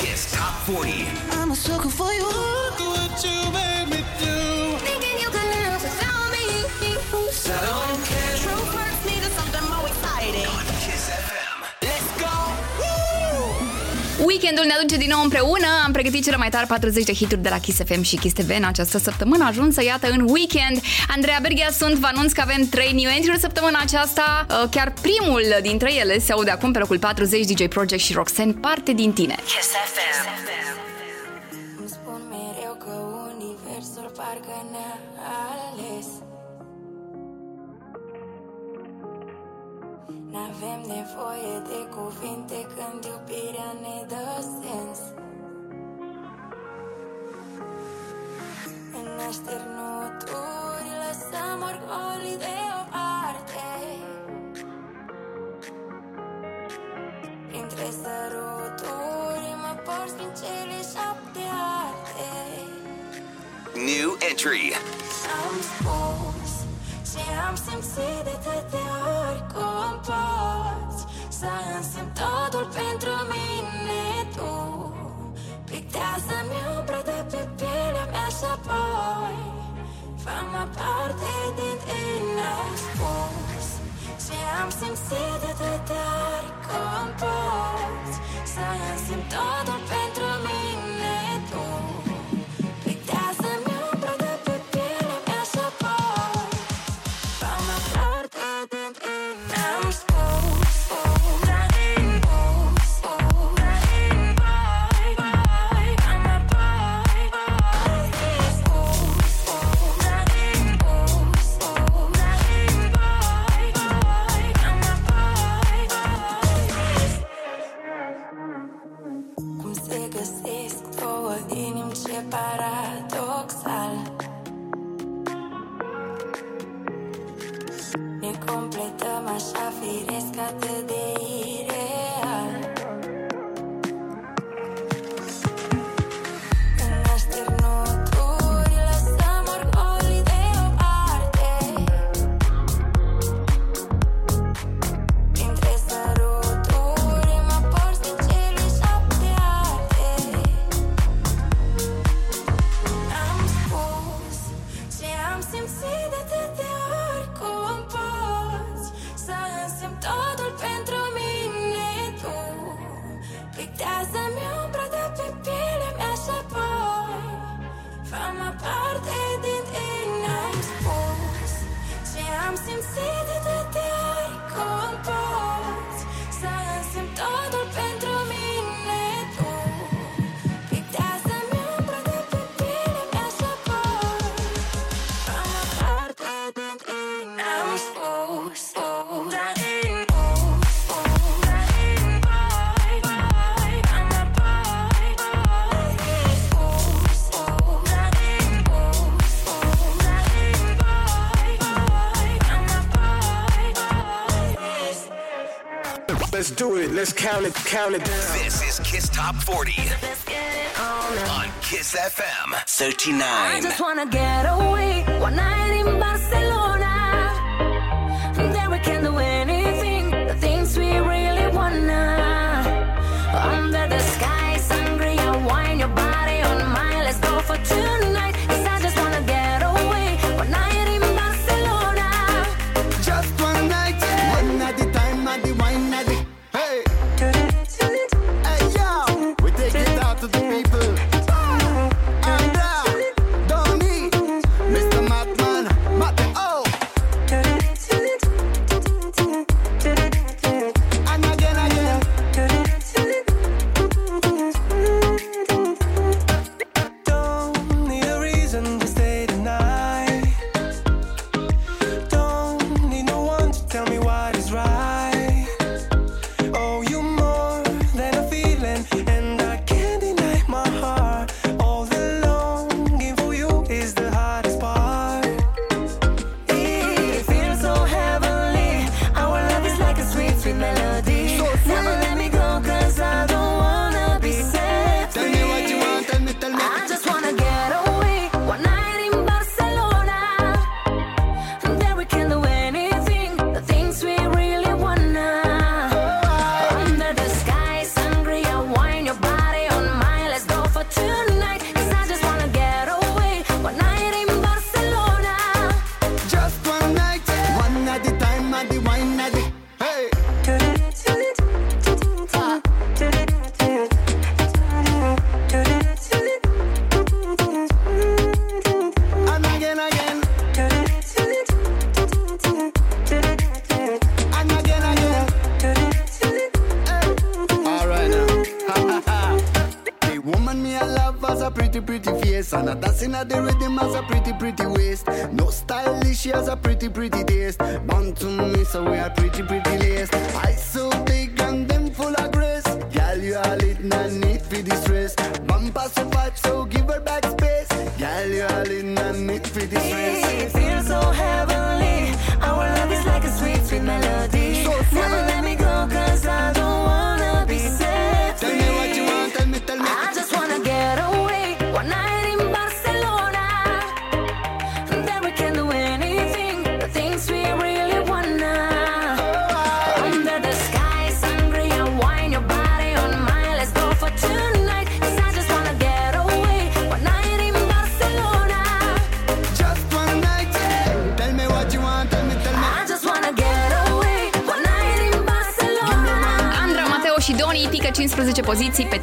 Kiss Top 40. I'm a sucker for you. Look what you made me do. Weekendul ne aduce din nou împreună. Am pregătit cele mai tari 40 de hituri de la Kiss FM și Kiss TV în această săptămână. Ajunsă, iată, în weekend. Andreea Berghia sunt, vă anunț că avem 3 new entry săptămâna aceasta. Uh, Chiar primul dintre ele se aude acum pe locul 40, DJ Project și Roxanne, parte din tine. Kiss FM. Îmi N-avem nevoie de cuvinte când iubirea ne dă sens. În așternuturi lăsăm orgolii deoparte. Printre săruturi mă porți prin cele șapte arte. New entry. Am spus ce am simțit de atâtea ori Cum poți să însemn totul pentru mine tu. Pictează-mi umbra de pe pielea mea și apoi Fă-mă parte din tine. Am spus ce am simțit de atâtea ori Cum poți să însemn totul pentru mine count it. Down. This is Kiss Top 40 Let's get it on on Kiss FM. 39. I 39. just wanna get away one night in Barcelona.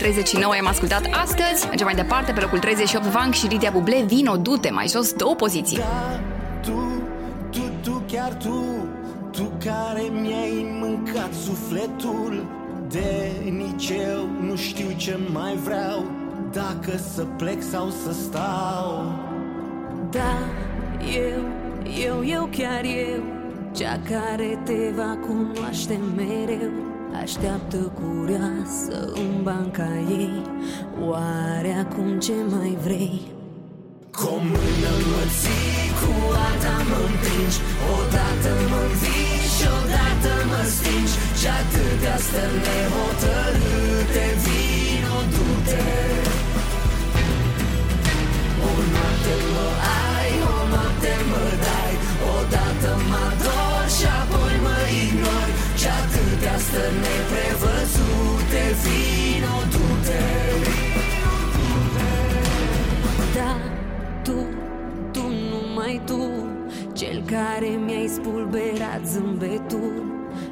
39 i-am ascultat astăzi. Mergem mai departe pe locul 38 Vank și Lidia Buble Vino, du-te mai jos două poziții. Tu, tu, tu, chiar tu Tu care mi-ai mâncat sufletul De nici eu nu știu ce mai vreau Dacă să plec sau să stau. Da, eu, eu, eu, chiar eu Cea care te va cunoaște mereu Așteaptă curioasă spulberat zâmbetul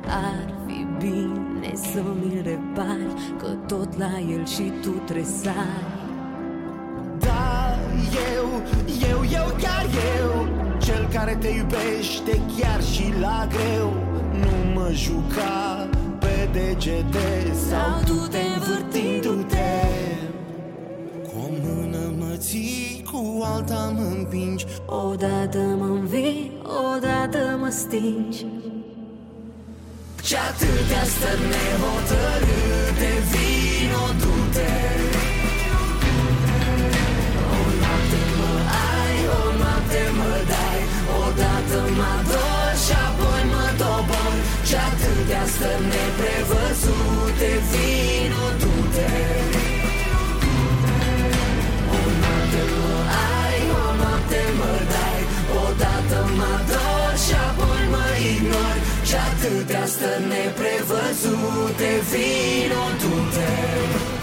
Ar fi bine să mi-l repari Că tot la el și tu tresari Da, eu, eu, eu, chiar eu Cel care te iubește chiar și la greu Nu mă juca pe degete Sau tu te învârtindu-te Cu o mână mă ții, cu alta mă împingi. Odată mă învii, odată mă stingi. Și atâtea stări nehotărâte Vino, du-te. O noapte mă ai, o noapte mă dai Odată mă ador și apoi mă dobor Și atâtea stări neprevăzute Vino, Și atâtea stări neprevăzute Vino, du-te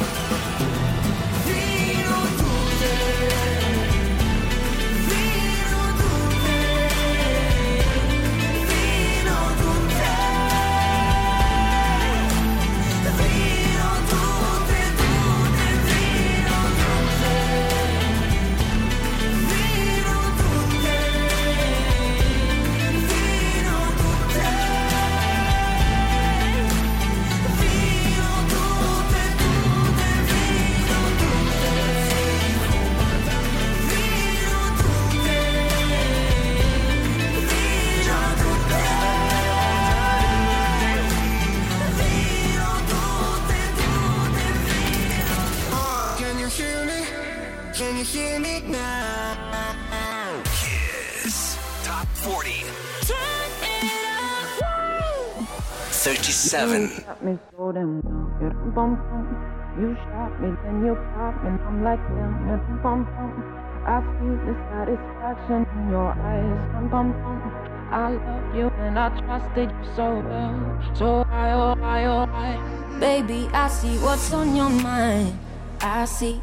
Can you hear me now? Kiss Top 40. Turn it up 37. shot me so damn well. Yeah, dum, bum, bum. You shot me, then you pop, and I'm like, damn, yeah, dum, bum, bum. I see the satisfaction in your eyes. Dum, bum, bum. I love you and I trusted you so well. So I, oh, I, oh, I. Baby, I see what's on your mind. I see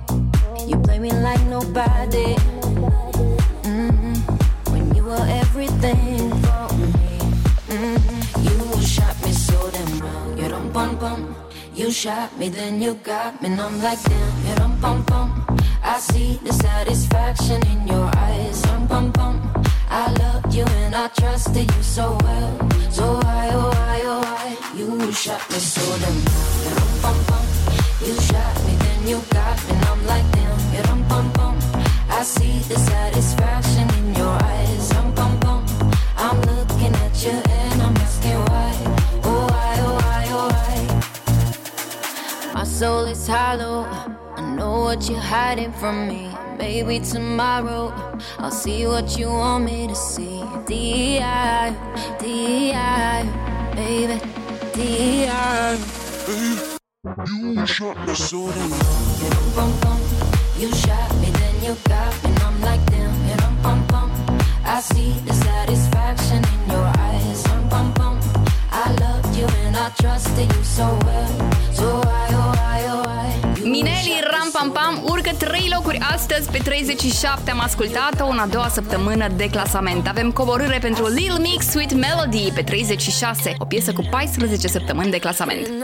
You play me like nobody. Mm, When you were everything for me. Mm, You shot me so damn well. You don't bum bum. You shot me, then you got me, and I'm like damn. You don't bum bum. I see the satisfaction in your eyes. Rum bum bum. I loved you and I trusted you so well. So why, oh why, oh why? You shot me so damn well. You bum bum. You shot me, then you got me, and I'm like damn. Soul is hollow. I know what you're hiding from me. Maybe tomorrow I'll see what you want me to see. D.I. D.I. Baby, D.I. You shot me so damn well. Bum, bum. You shot me, then you got me, and I'm like damn. You dum, bum, bum. I see the satisfaction in your eyes. Bum, bum, bum. I loved you and I trusted you so well. So why, oh why, oh why? You Mineli shot me Ram Pam so Pam urcă 3 locuri astăzi pe 37 am ascultat-o în a doua săptămână de clasament. Avem coborâre pentru Lil Mix Sweet Melody pe 36, o piesă cu 14 săptămâni de clasament. In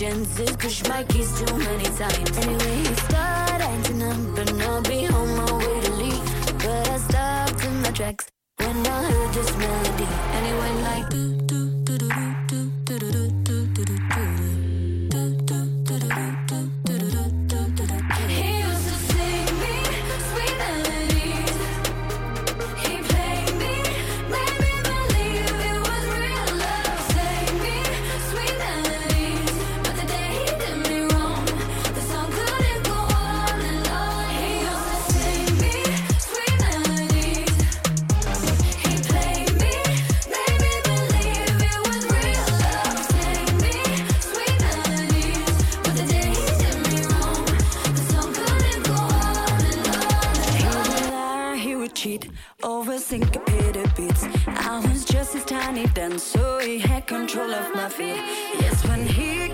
chances, push my keys too many times. Anyway, he started acting up, and I'll be on my way to leave. But I stopped in my tracks when I heard this melody, and it went like I was just his tiny dance, so he had control of my feet. Yes, when he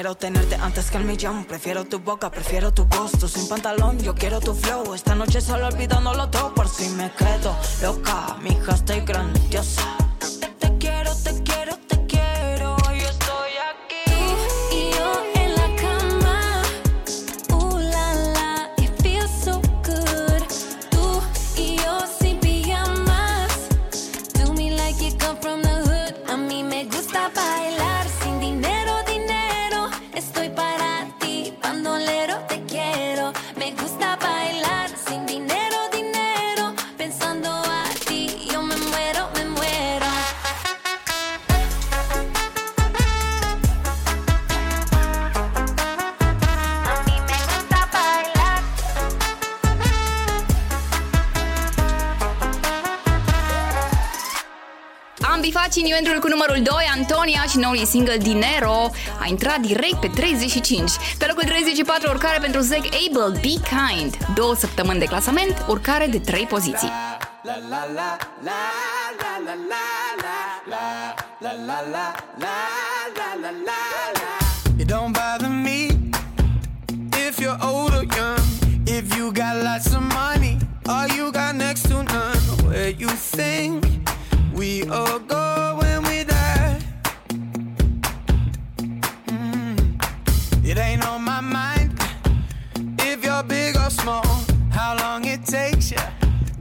Prefiero tenerte antes que el millón. Prefiero tu boca, prefiero tu gusto. Sin pantalón, yo quiero tu flow. Esta noche solo olvidándolo todo por si me quedo loca. Mi hija estoy grandiosa. sentimentul cu numărul 2, Antonia și noului single Dinero a intrat direct pe 35. Pe locul 34, urcare pentru Zac Abel, Be Kind. Două săptămâni de clasament, urcare de 3 poziții.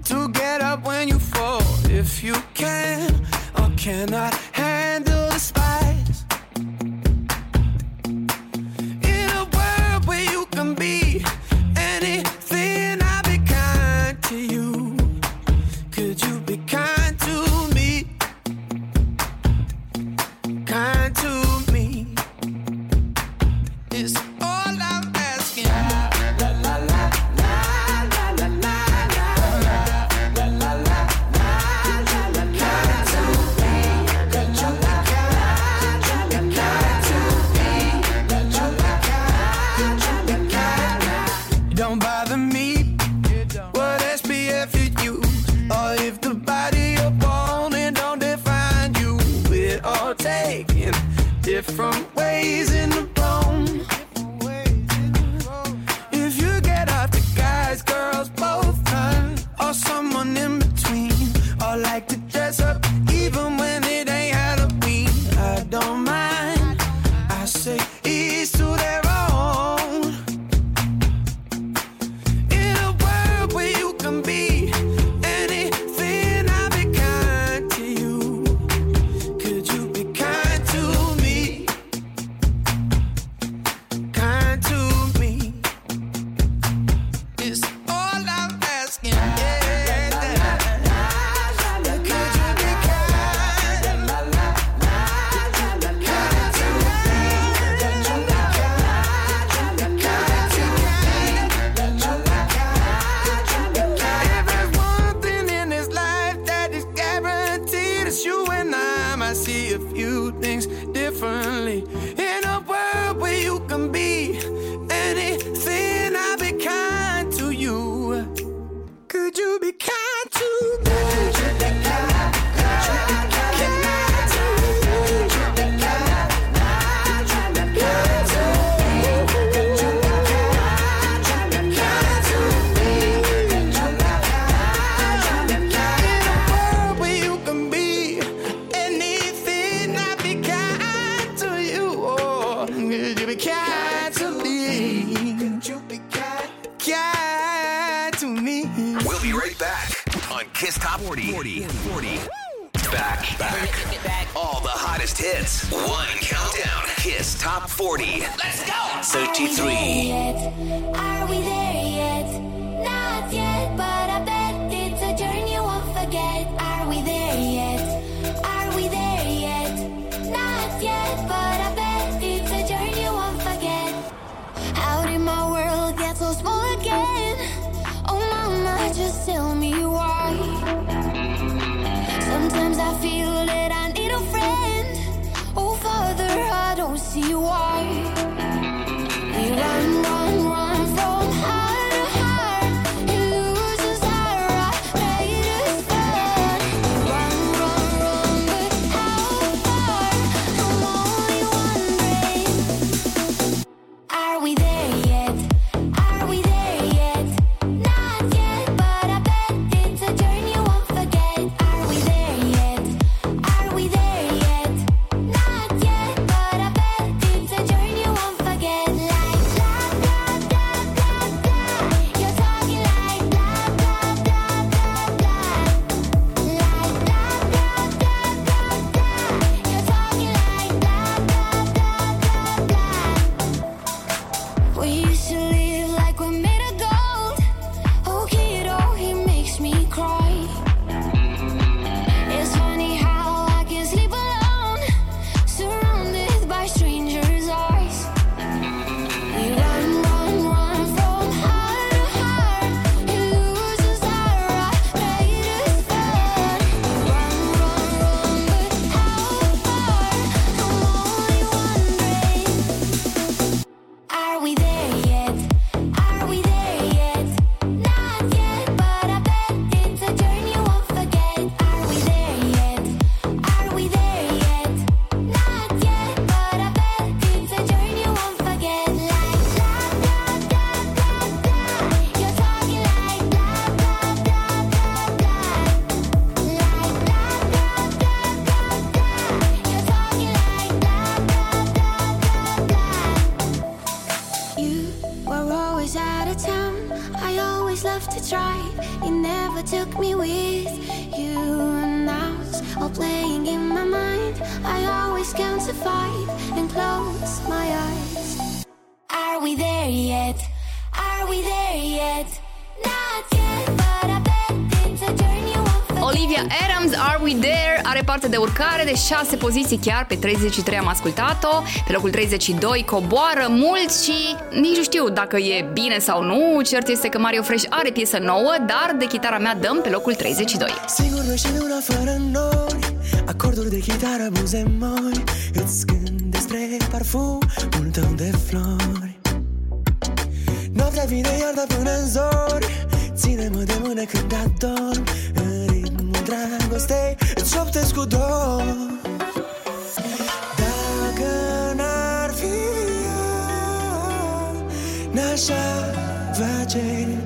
to get up when you fall. If you can or cannot 6 poziții chiar, pe 33 am ascultat-o, pe locul 32 coboară mult și nici nu știu dacă e bine sau nu, cert este că Mario Fresh are piesă nouă, dar de chitara mea dăm pe locul 32. Sigur nu știu una fără noi, acorduri de chitară, buze moi, îți gând despre parfumul tău de flori. Noaptea vine iar de până în zori, ține-mă de mână când adorm, în ritmul dragostei, îți șoptesc cu dor. casa valle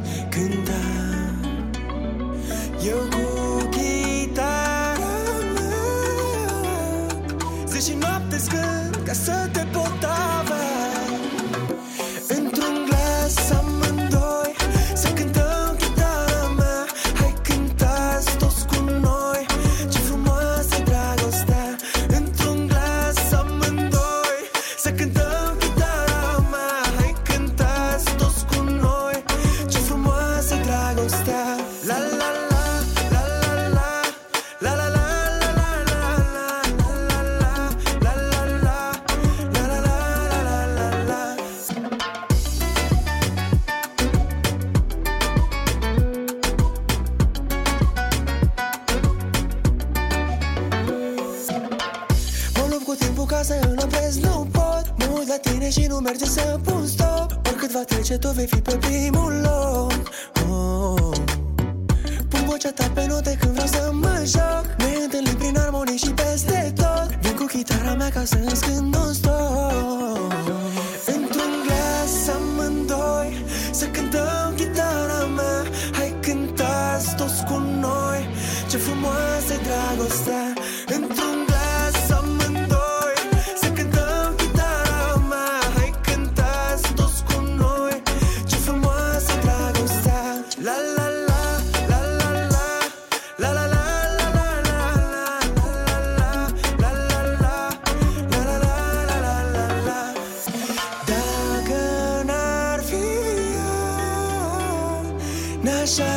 n-așa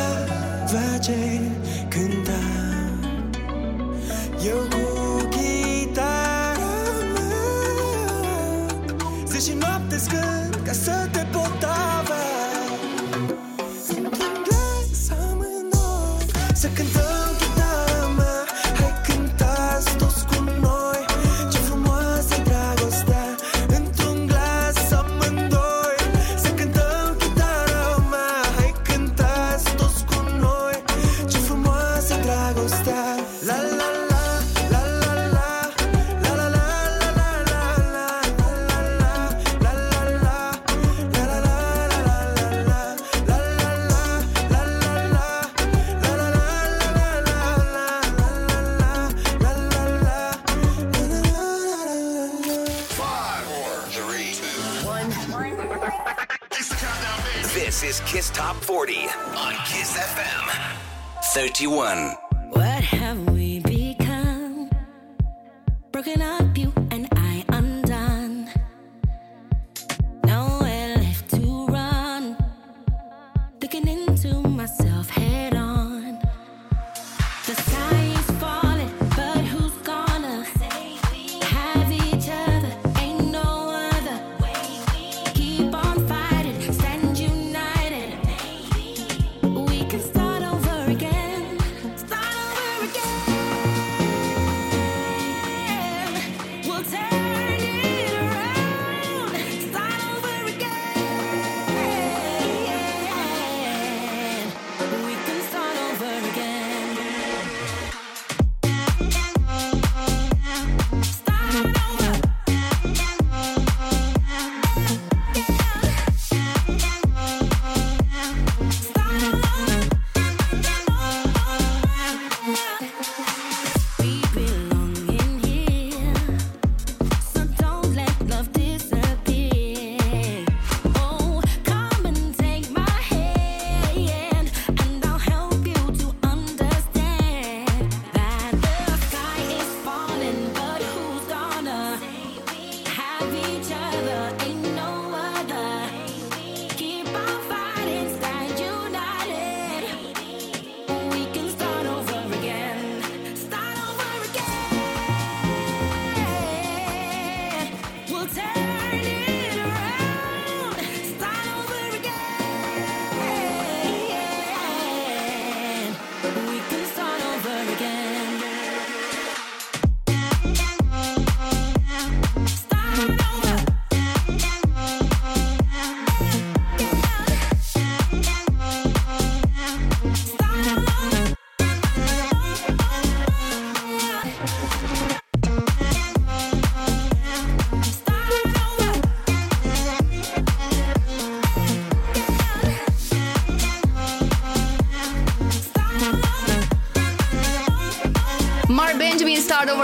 va ce cânta. Eu cu chitara mea Zi și noapte scând ca să te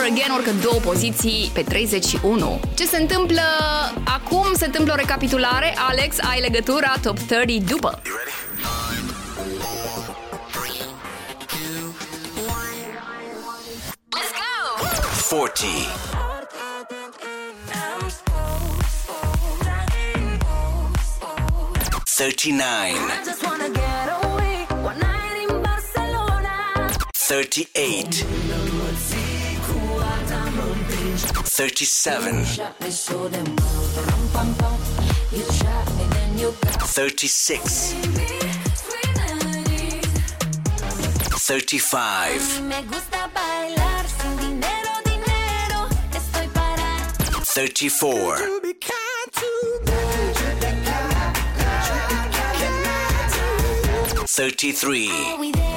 again, oricând două poziții pe 31. Ce se întâmplă acum? Se întâmplă o recapitulare. Alex, ai legătura top 30 după. Let's go! 40. 39. 38. 37. 36. 35. 34. 33.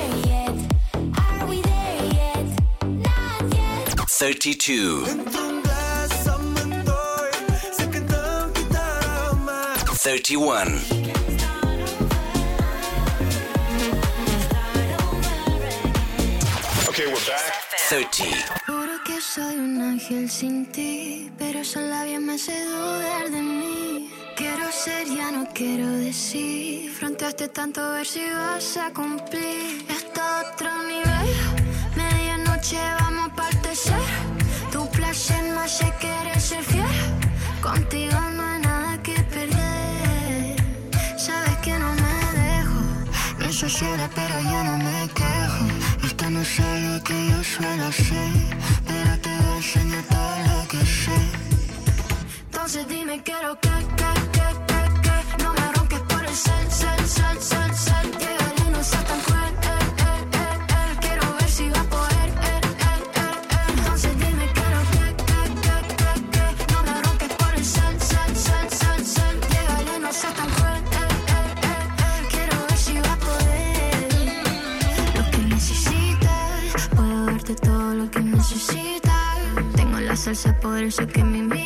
32. 31. 30. Juro que soy un ángel sin ti, pero esa labia me hace dudar de mí. Quiero ser, ya no quiero decir. Fronteaste tanto, a ver si vas a cumplir esta otra ser tu placer, más sé querer ser fiel. Contigo no hay nada que perder. Sabes que no me dejo, no soy sola, pero yo no me quejo. Esta no sé lo que yo suelo ser, pero te voy a enseñar todo lo que sé. Entonces dime, quiero que, que, que, que, que no me ronques por el sol, sol, sol, sol. Salsa, por eso que me invitas.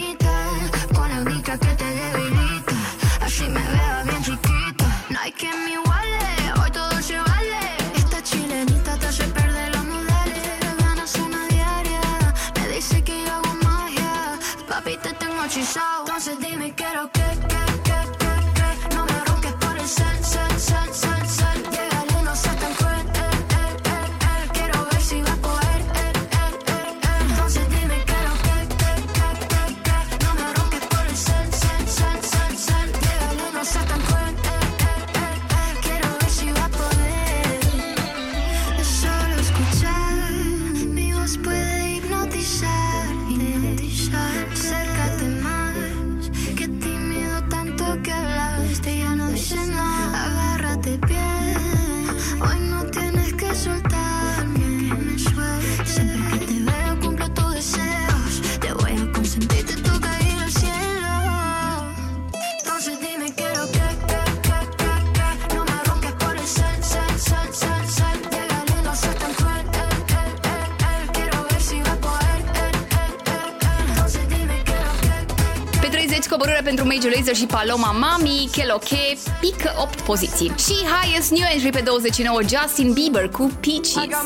Și Paloma Mami, Keloche, pică 8 poziții. Și highest new entry pe 29, Justin Bieber cu I Peaches.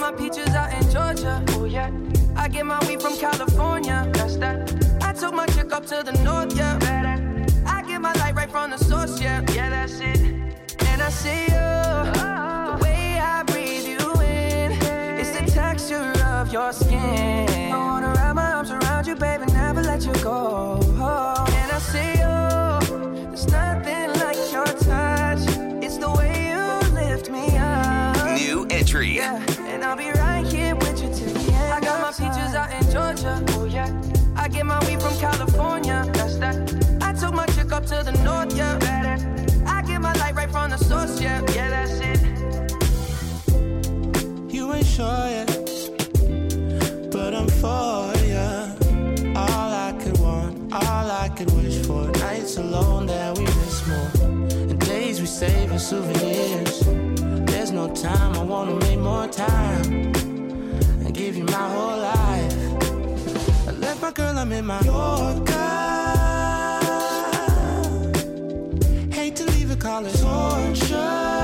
Souvenirs. There's no time, I wanna make more time and give you my whole life. I left my girl, I'm in my Yorker. Hate to leave it, call torture.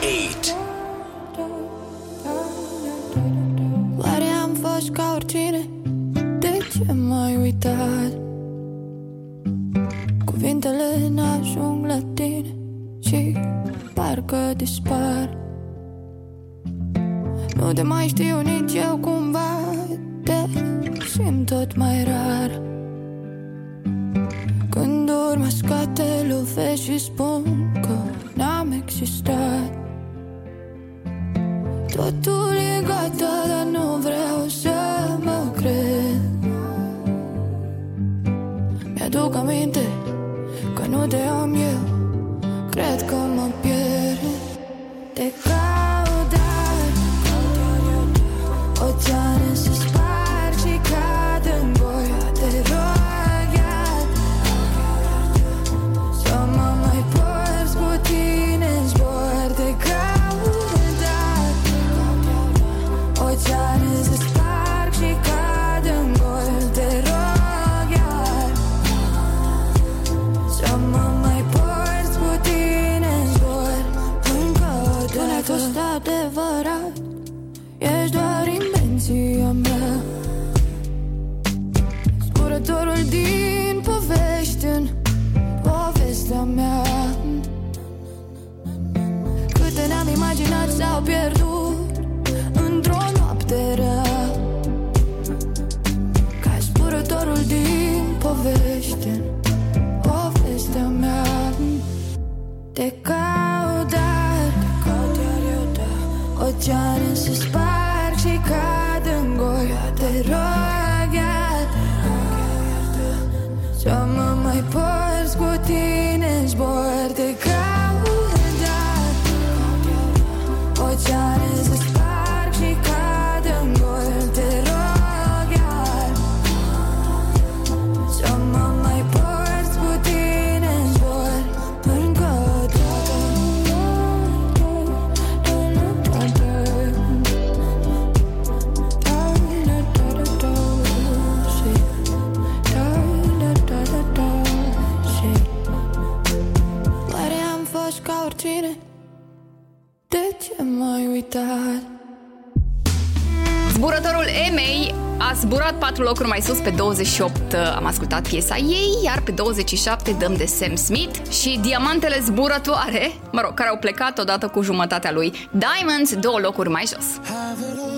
Beat. Oare am fost ca oricine? De ce m-ai uitat? Cuvintele n-ajung la tine Și parcă dispar Nu te mai știu nici eu cumva Te simt tot mai rar Când urmă scate lovești și spun că n-am existat. Totul e gata, dar nu vreau să mă cred. Mi-aduc aminte că nu te am eu. Cred că fost adevărat. Ești doar invenția mea. Zburătorul din povești în povestea mea. Câte ne-am imaginat s-au pierdut Într-o noapte rea. Ca zburătorul din povești în povestea mea. Te caut, a zburat patru locuri mai sus pe 28 am ascultat piesa ei, iar pe 27 dăm de Sam Smith și Diamantele zburătoare, mă rog, care au plecat odată cu jumătatea lui Diamonds, două locuri mai jos. Have it all,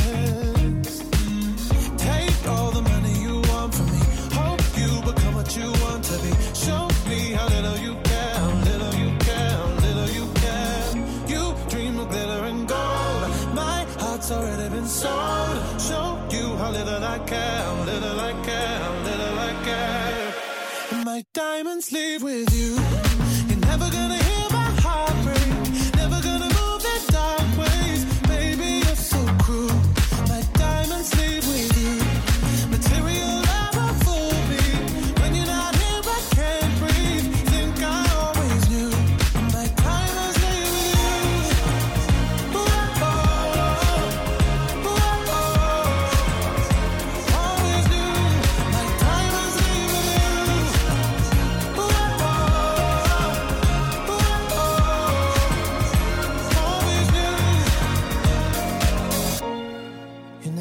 live with you.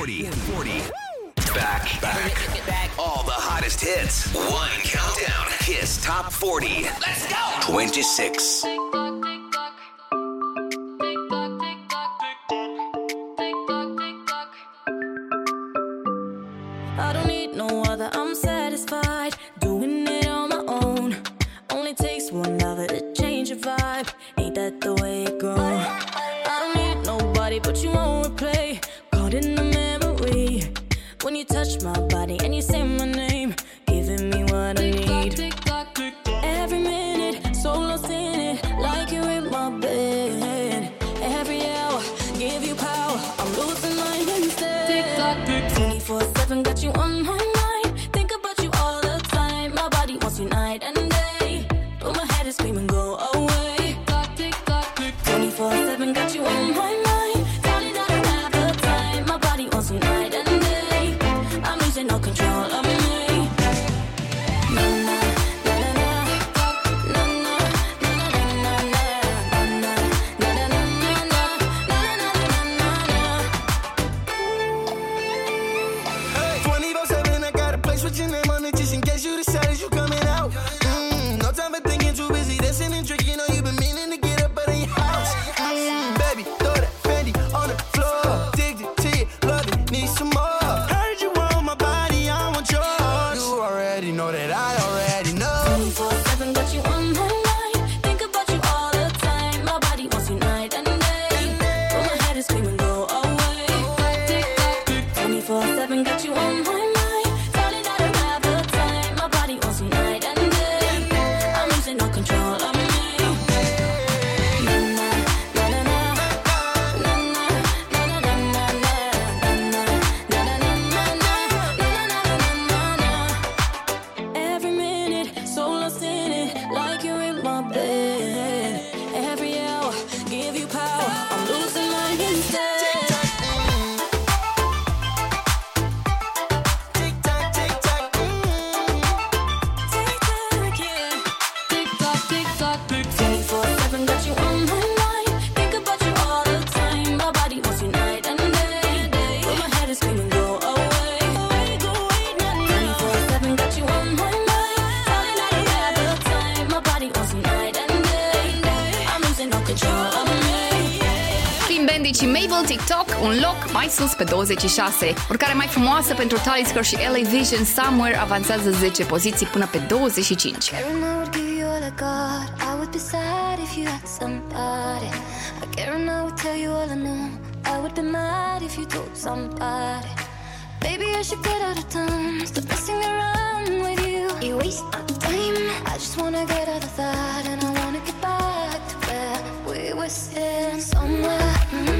40. 40. Back, back, back. All the hottest hits. One countdown. Kiss Top 40. Let's go. 26. mai sus pe 26. Urcare mai frumoasă pentru Talisker și LA Vision Somewhere avansează 10 poziții până pe 25. You waste my time. I just wanna get out of that, and I wanna get back to where we were sitting somewhere. Mm-hmm.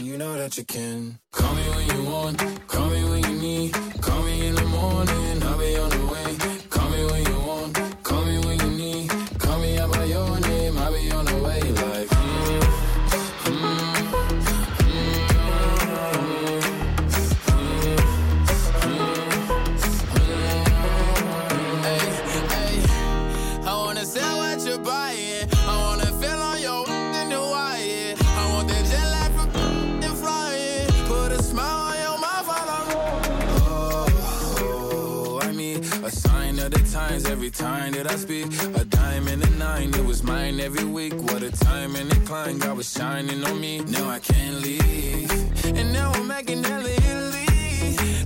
know that you can. Call me when you want, call me when you need. Call me in the morning, I'll be on the way. Call me when you want, call me when you need. Call me out by your name, I'll be on the way. Like, mm, mm, I wanna sell what you're buying. Every time that I speak. A diamond and a nine, it was mine every week. What a time and climb, God was shining on me. Now I can't leave. And now I'm making hella Italy.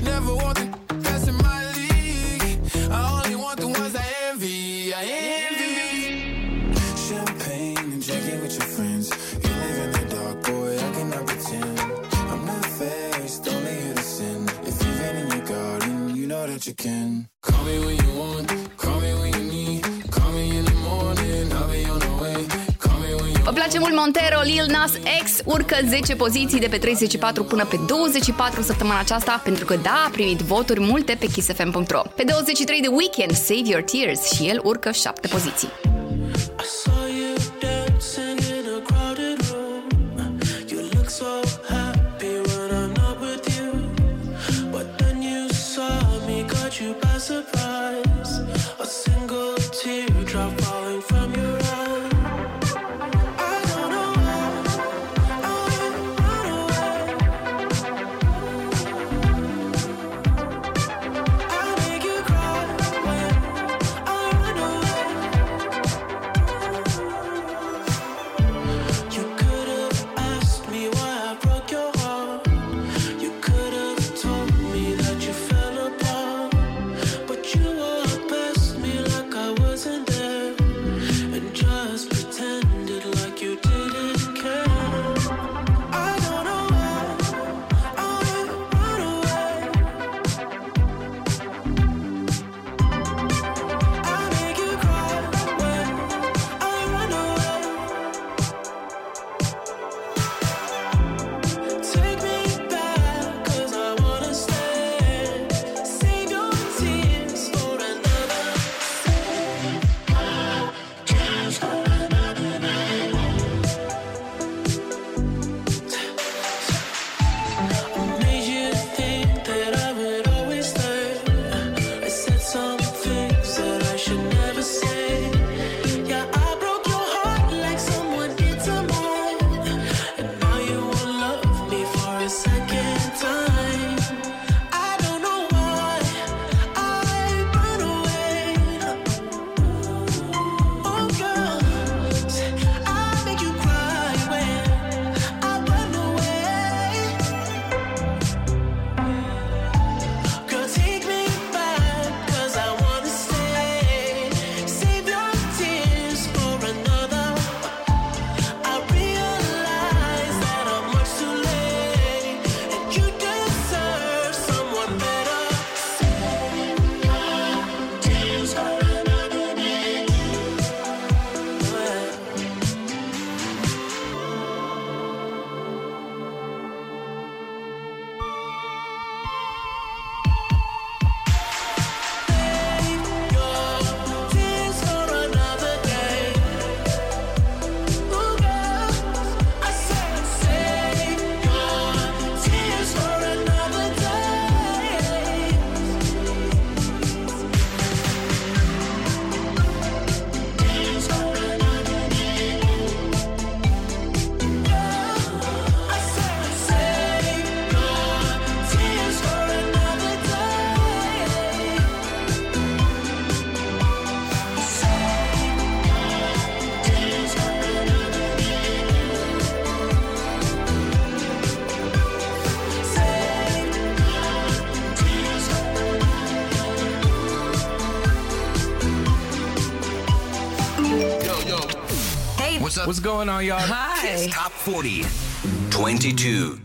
Never want the best in my league. I only want the ones I envy. I envy. Champagne and drinking with your friends. You live in the dark, boy, I cannot pretend. I'm not faced, only here to sin. If you've ain't in your garden, you know that you can. Call me when you want, when you Vă place mult Montero, Lil Nas X urcă 10 poziții de pe 34 până pe 24 săptămâna aceasta pentru că da, a primit voturi multe pe kissfm.ro. Pe 23 de Weekend, Save Your Tears și el urcă 7 poziții. I saw going on, y'all? Hi. Kiss Top 40. 22.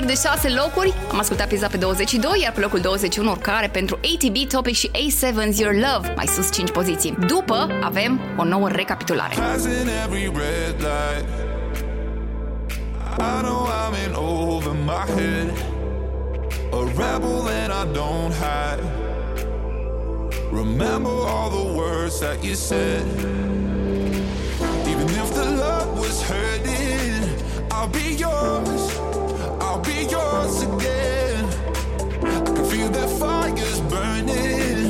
pierde 6 locuri. Am ascultat piesa pe 22, iar pe locul 21 urcare pentru ATB Topic și A7's Your Love, mai sus 5 poziții. După avem o nouă recapitulare. Passing every red light. I know I'm in over my head. A rebel and I don't hide. Remember all the words that you said. Even if the love was hurting, I'll be yours. I'll be yours again. I can feel that fire's burning.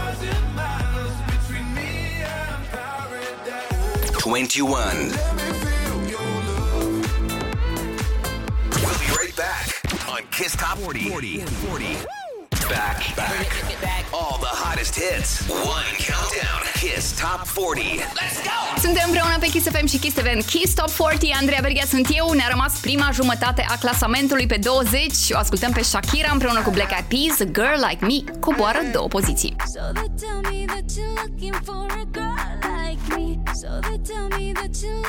21. We'll be right back on Kiss Top 40. 40. 40. Back, back, back. All the hottest hits. One countdown. Kiss Top 40. Let's go! Suntem împreună pe Kiss FM și Kiss TV Kiss Top 40. Andreea Berghia sunt eu. Ne-a rămas prima jumătate a clasamentului pe 20. O ascultăm pe Shakira împreună cu Black Eyed Peas. Girl Like Me coboară două poziții. So they tell me that you're looking for that you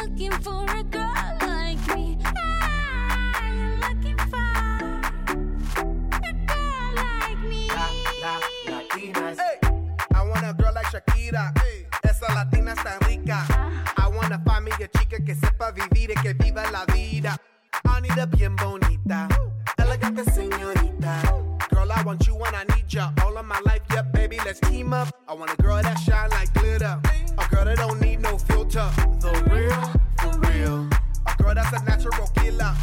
natural killer.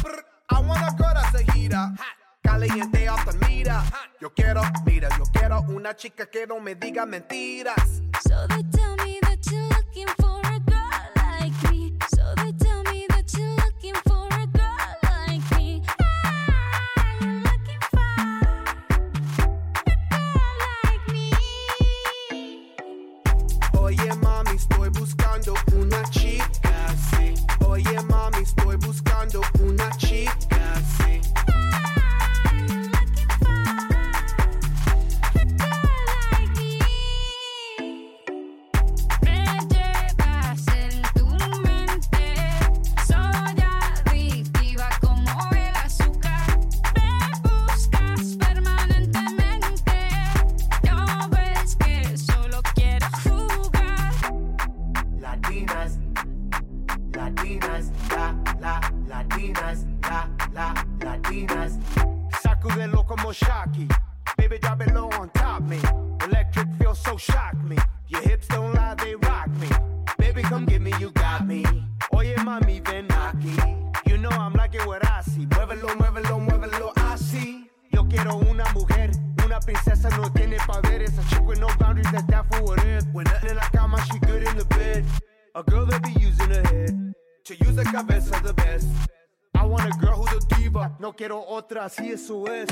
I wanna go that's a heater. Caliente off the mira. Yo quiero, mira, yo quiero una chica que no me diga mentiras. So they tell me that you're looking for a girl like me. So they tell me that you're looking for a girl like me. Ah, looking for a girl like me. Oye, mami, estoy buscando una chica buscando una chica. así eso es.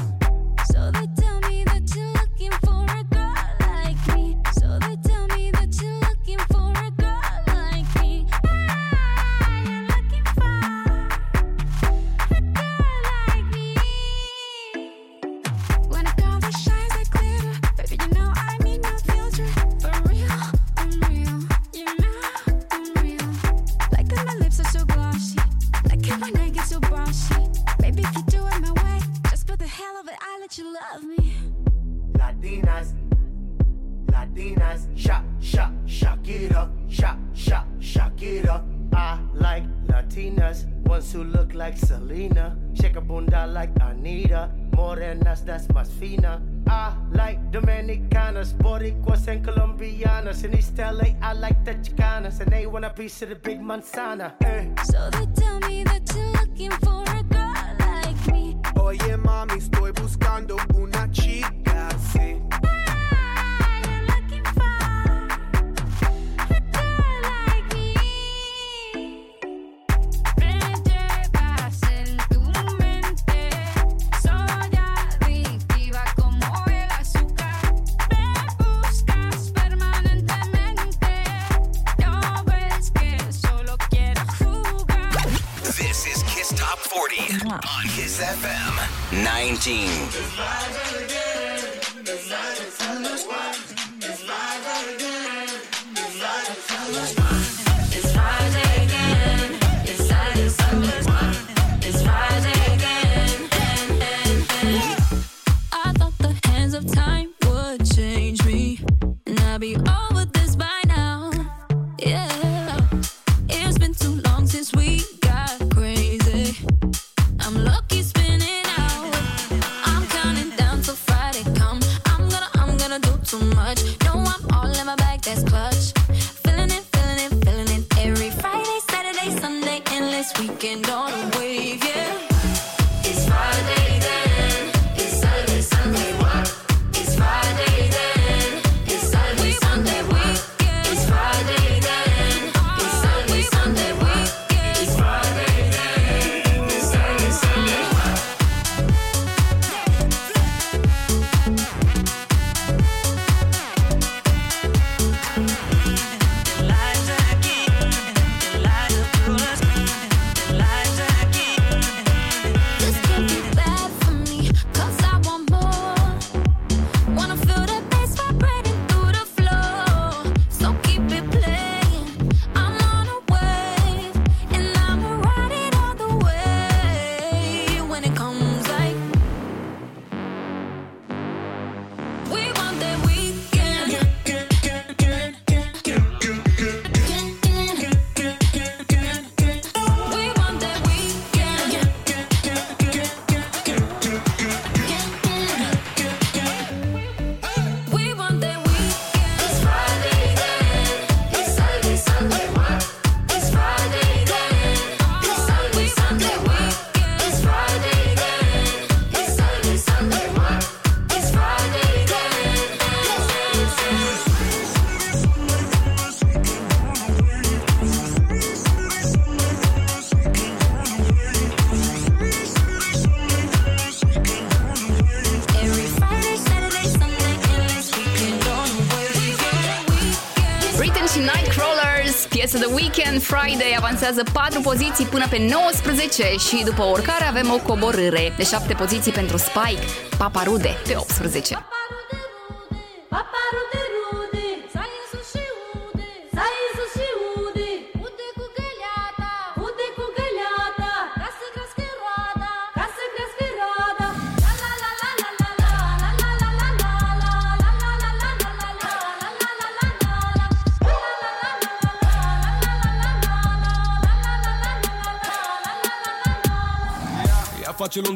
Friday, avansează 4 poziții până pe 19 și după urcare avem o coborâre de 7 poziții pentru Spike, Paparude, pe 18.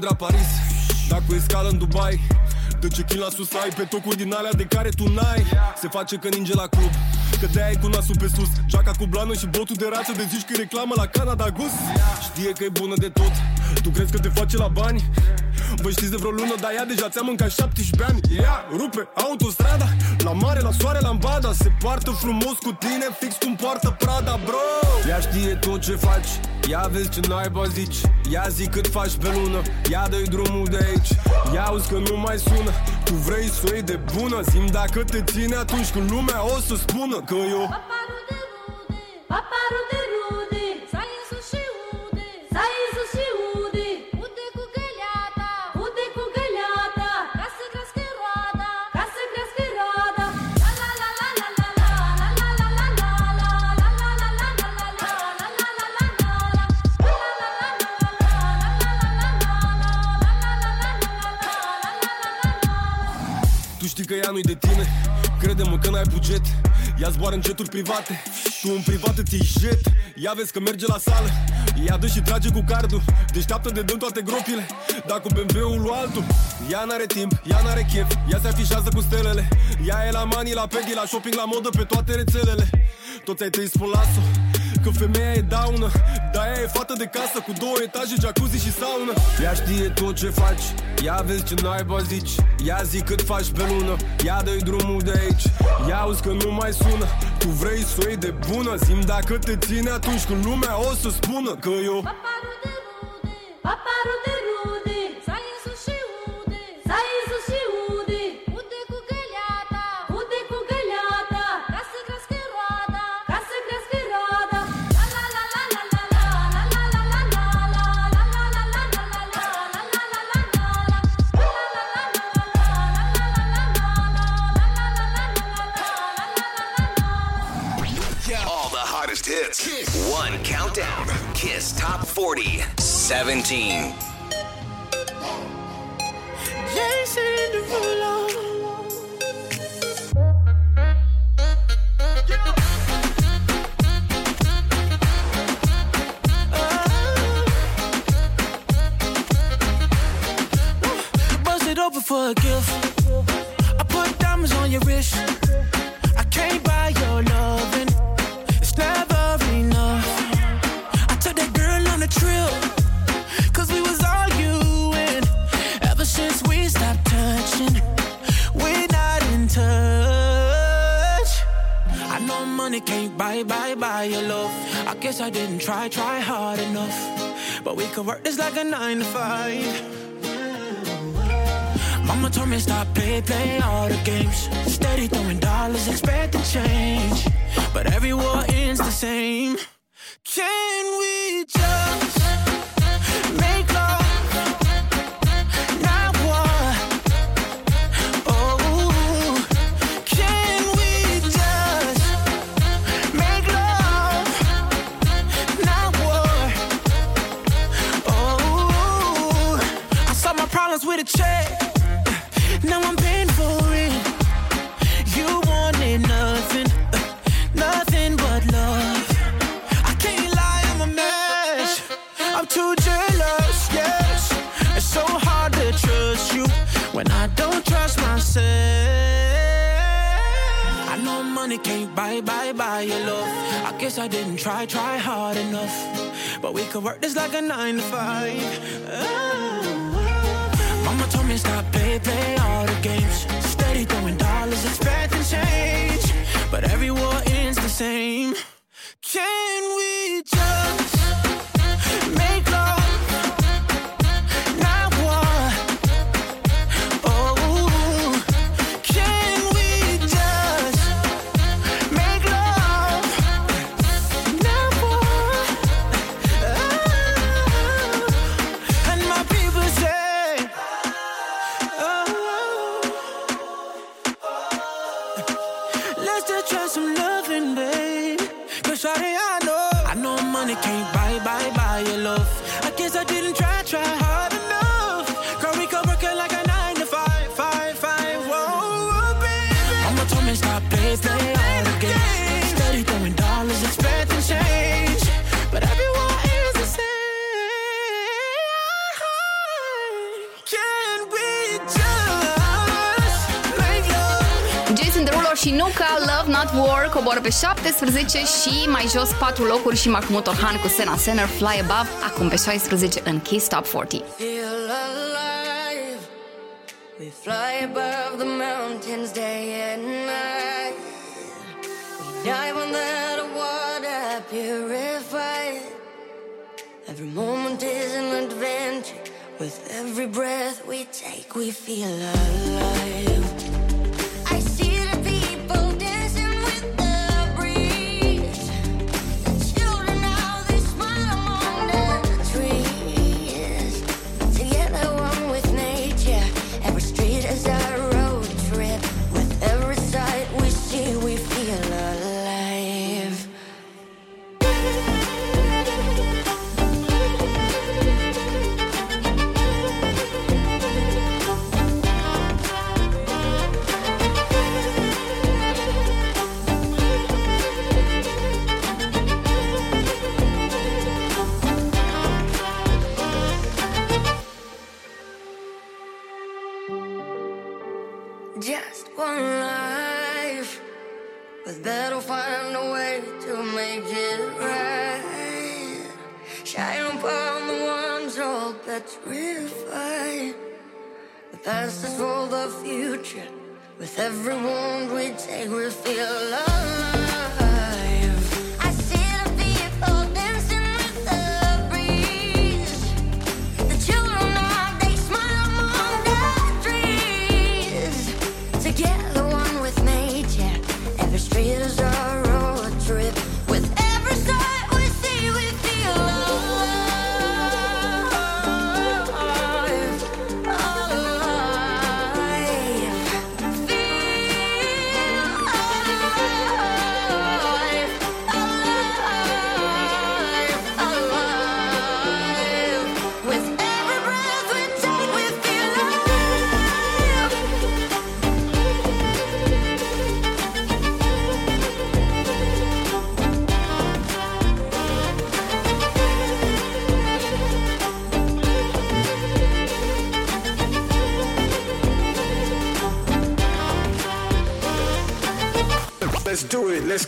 Londra Paris. Dacă e scală în Dubai De ce chin la sus ai? Pe tocuri din alea de care tu n-ai. Se face că ninge la club Că de-aia e cu nasul pe sus. Jaca cu blană și botul de rață De zici că e reclamă la Canada Gus Știe că e bună de tot. Tu crezi că te face la bani? Vă știți de vreo lună, dar ea deja ți-a mâncat 17 ani. Ea rupe autostrada La mare, la soare, la ambada. Se poartă frumos cu tine, fix cum poartă Prada, bro. Ea știe tot ce faci Ia vezi ce naiba zici. Ia zi cât faci pe lună. Ia dă drumul de aici. Ia auzi că nu mai sună. Tu vrei să o iei de bună? Zim dacă te ține atunci când lumea o să spună Că eu buget. Ea zboară în jeturi private. Tu în privat îți iei jet. Ea vezi că merge la sală. Ea dă și trage cu cardul. Deșteaptă de dăm toate gropile. Dar cu BMW-ul lui altul. Ea n-are timp, ea n-are chef. Ea se afișează cu stelele. Ea e la mani, la pedi, la shopping, la modă Pe toate rețelele. Toți ai tăi spun las-o Că femeia e daună Dar ea e fată de casă Cu două etaje, jacuzzi și saună. Ea știe tot ce faci. Ia vezi ce naiba zici. Ia zi cât faci pe lună. Ia dă drumul de aici. Ia auzi că nu mai sună. Tu vrei să o iei de bună? Zim dacă te ține atunci când lumea o să spună Că eu 17. like a nine to five. 17 și mai jos 4 locuri și Mahmoud Orhan cu Sena Senner Fly Above, acum pe 16 în Kiss Top 40. With every breath we take, we feel alive.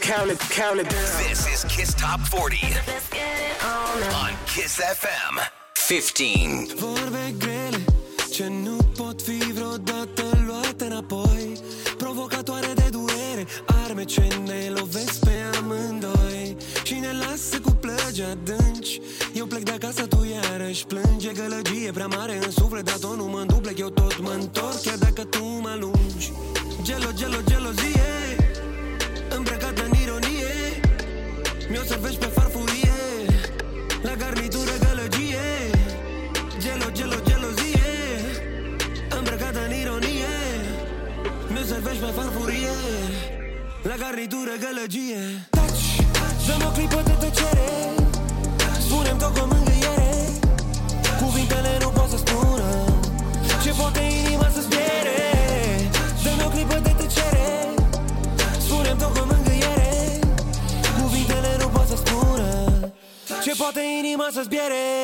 Count it, count it down. This is Kiss Top 40 on Kiss FM 15. Vorbe grele ce nu pot fi vreodată luate înapoi. Provocatoare de durere, arme ce ne lovesc pe amândoi. Și ne lasă cu plăgi adânci. Eu plec de acasă, tu iarăși plânge Gălăgie prea mare gălăgie. Taci, dă-mi o clipă de tăcere. Spune-mi tot cu o mângâiere. Cuvintele nu pot să spună Ce poate inima să-ți piere Dă-mi o clipă de tăcere. Spune-mi tot cu o mângâiere. Cuvintele nu pot să spună Ce poate inima să-ți piere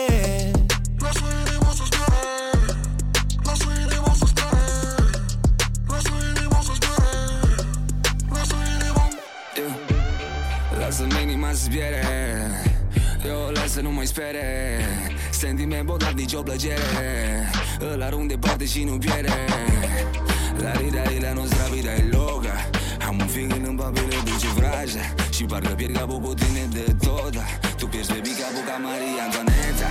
Sentiment bogat, nici o plăcere. Îl arunc departe și nu pierde. La rida e la nostra vida e loca Am un feeling în papire duce vraja. Și parcă pierd capul cu tine de tot Tu pierzi baby capul ca Maria Antoaneta.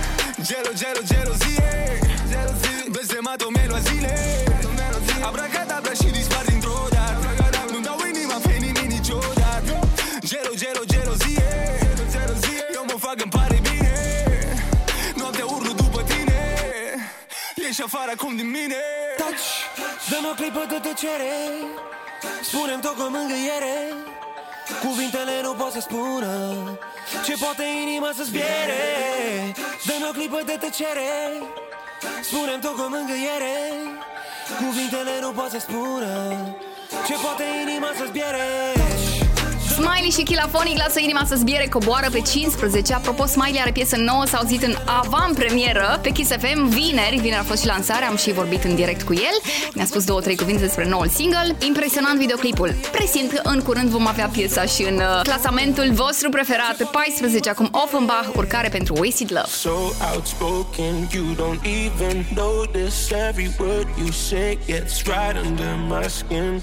Gelo, gelo, gelozie. Blestemat o melo a zile Abracadabra și dispar dintr-o dată. Nu dau inima pe nimeni niciodată. Gelo, gelo, Ești afară acum din mine. Taci, dă-mi o clipă de tăcere. Spune-mi tot cu o mângâiere. Cuvintele nu pot să spună Ce poate inima să-ți piere Dă-mi o clipă de tăcere. Spune-mi tot cu o mângâiere. Cuvintele nu pot să spună Ce poate inima să-ți piere Smiley și Chilafonic lasă inima să zbiere coboară pe 15. Apropo, Smiley are piesă nouă, s-a auzit în avant-premieră pe Kiss FM vineri. Vineri a fost și lansarea, am și vorbit în direct cu el. Ne-a spus două, trei cuvinte despre noul single. Impresionant videoclipul. Presimt că în curând vom avea piesa și în uh, clasamentul vostru preferat pe 14, acum Offenbach, urcare pentru Wasted Love. So outspoken, you don't even notice every word you say gets right under my skin.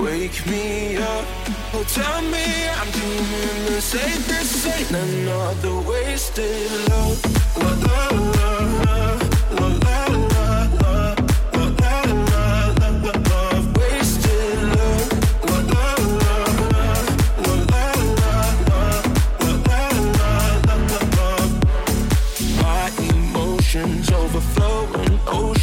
wake me up. Oh, tell me I'm doing the. This ain't another wasted love. La, la,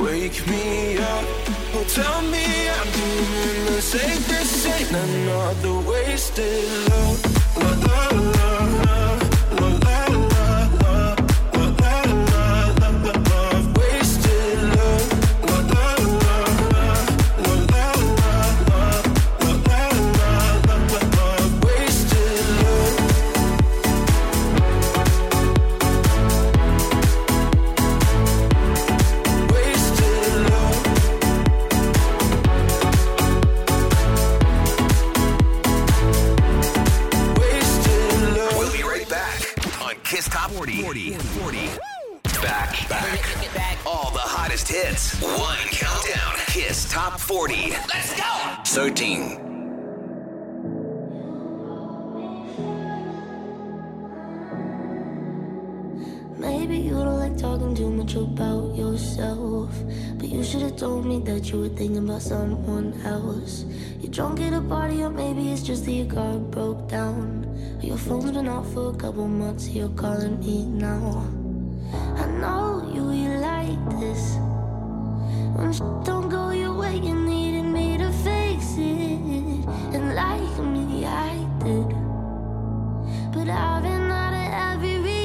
wake me up. Oh, tell me I'm doing the. This ain't another wasted love. La, la. La, greatest hits. One countdown. Kiss Top 40. Let's go! 13. Maybe you don't like talking too much about yourself. But you should have told me that you were thinking about someone else. You're drunk at a party, or maybe it's just that your car broke down. Your phone's been off for a couple months, you're calling me now. I know you, you like this. When don't go your way, you needed me to fix it. And like me, I did. But I've been out of every.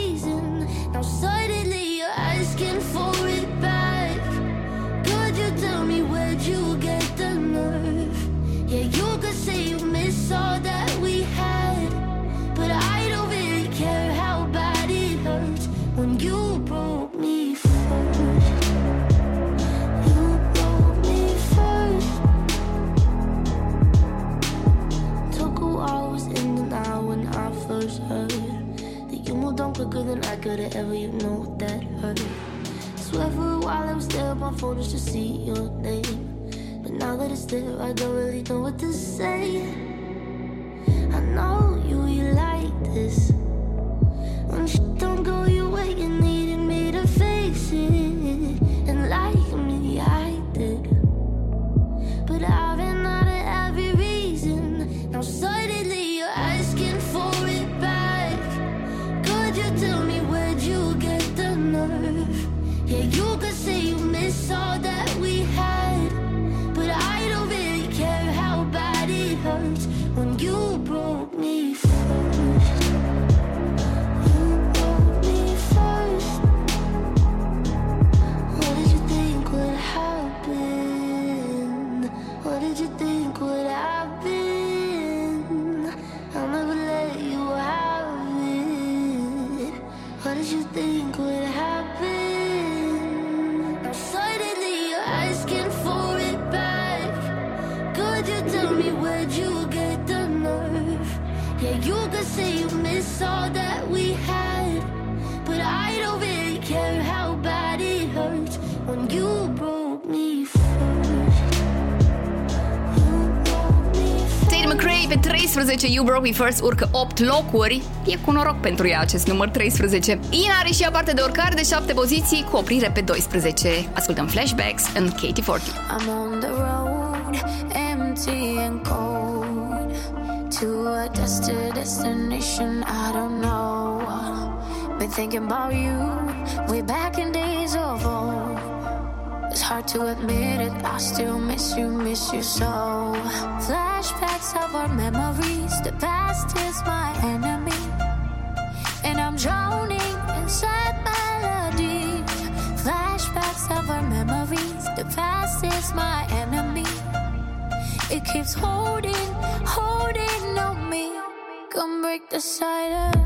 10 You Broke Me First urcă 8 locuri. E cu noroc pentru ea acest număr 13. Ina are și ea parte de urcare de 7 poziții cu oprire pe 12. Ascultăm Flashbacks în Katy Forty. I'm on the road, empty and cold To a destined destination I don't know Been thinking about you way back in days of old It's hard to admit it, I still miss you, miss you so Flashbacks of our memories my enemy, and I'm drowning inside melody. Flashbacks of our memories, the past is my enemy. It keeps holding, holding on me. Come break the silence.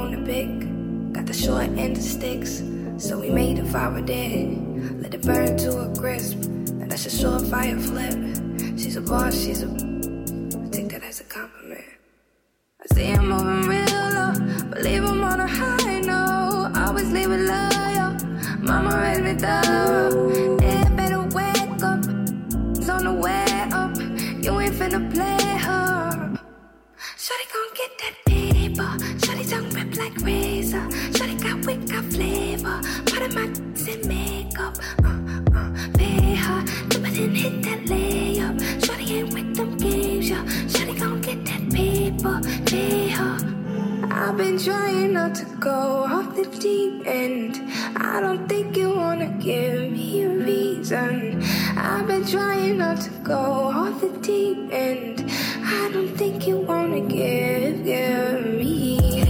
Big bone to pick. Got the short end of sticks. So we made a fire dead. Let it burn to a crisp. And that's a short fire flip. She's a boss, she's a. I take that as a compliment. I see him moving real low, but leave him on a high note. Always leave it loyal. Mama raised me thorough. Yeah, better wake up. It's on the way up. You ain't finna play her. Shawty gon' get that Shawty got flavor. Part of my in makeup. Uh, uh, pay her. Do it and hit that layup. Shawty ain't with them games, yeah. Shawty gon' get that paper. Pay her. I've been trying not to go off the deep end. I don't think you wanna give me a reason. I've been trying not to go off the deep end. I don't think you wanna give, give me.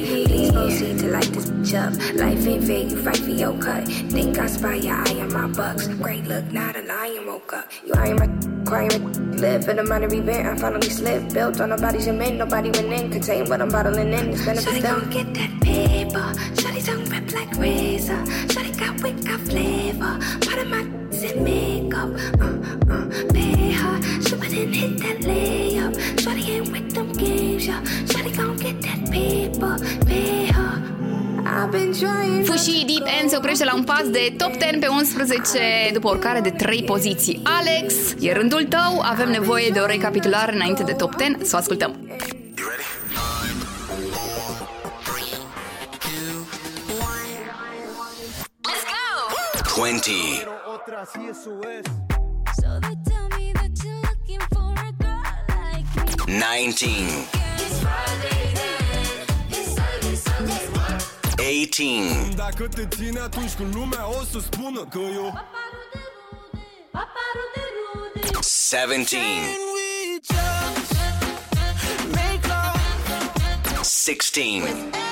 To light this bitch up. Life ain't fair, you fight for your cut. Think I spy your eye on my bucks. Great look, not a lion woke up. You eyeing my crying, live in a minor event. I finally slipped, built on nobody's cement. Nobody went in, contain what I'm bottling in. It's benefits Shawty them. get that paper. Shawty tongue rip like razor. Shawty got wit, got flavor. Part of my in makeup. Uh, uh, pay her. She wouldn't hit that layup. Shawty ain't with them games, yeah. Shawty gon' get that paper. Pay her. I've been trying Fushi Deep End se oprește la un pas de top 10 pe 11 după urcare de 3 poziții. Alex, e rândul tău, avem nevoie de o recapitulare înainte de top 10, să o ascultăm. 20. Otra, así eso es. So they tell me that you're looking for a girl like me. 19. It's Friday then. It's Sunday, Sunday. 18. Dacă te ține atunci când lumea o să spună că eu 17. 16.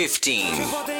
15.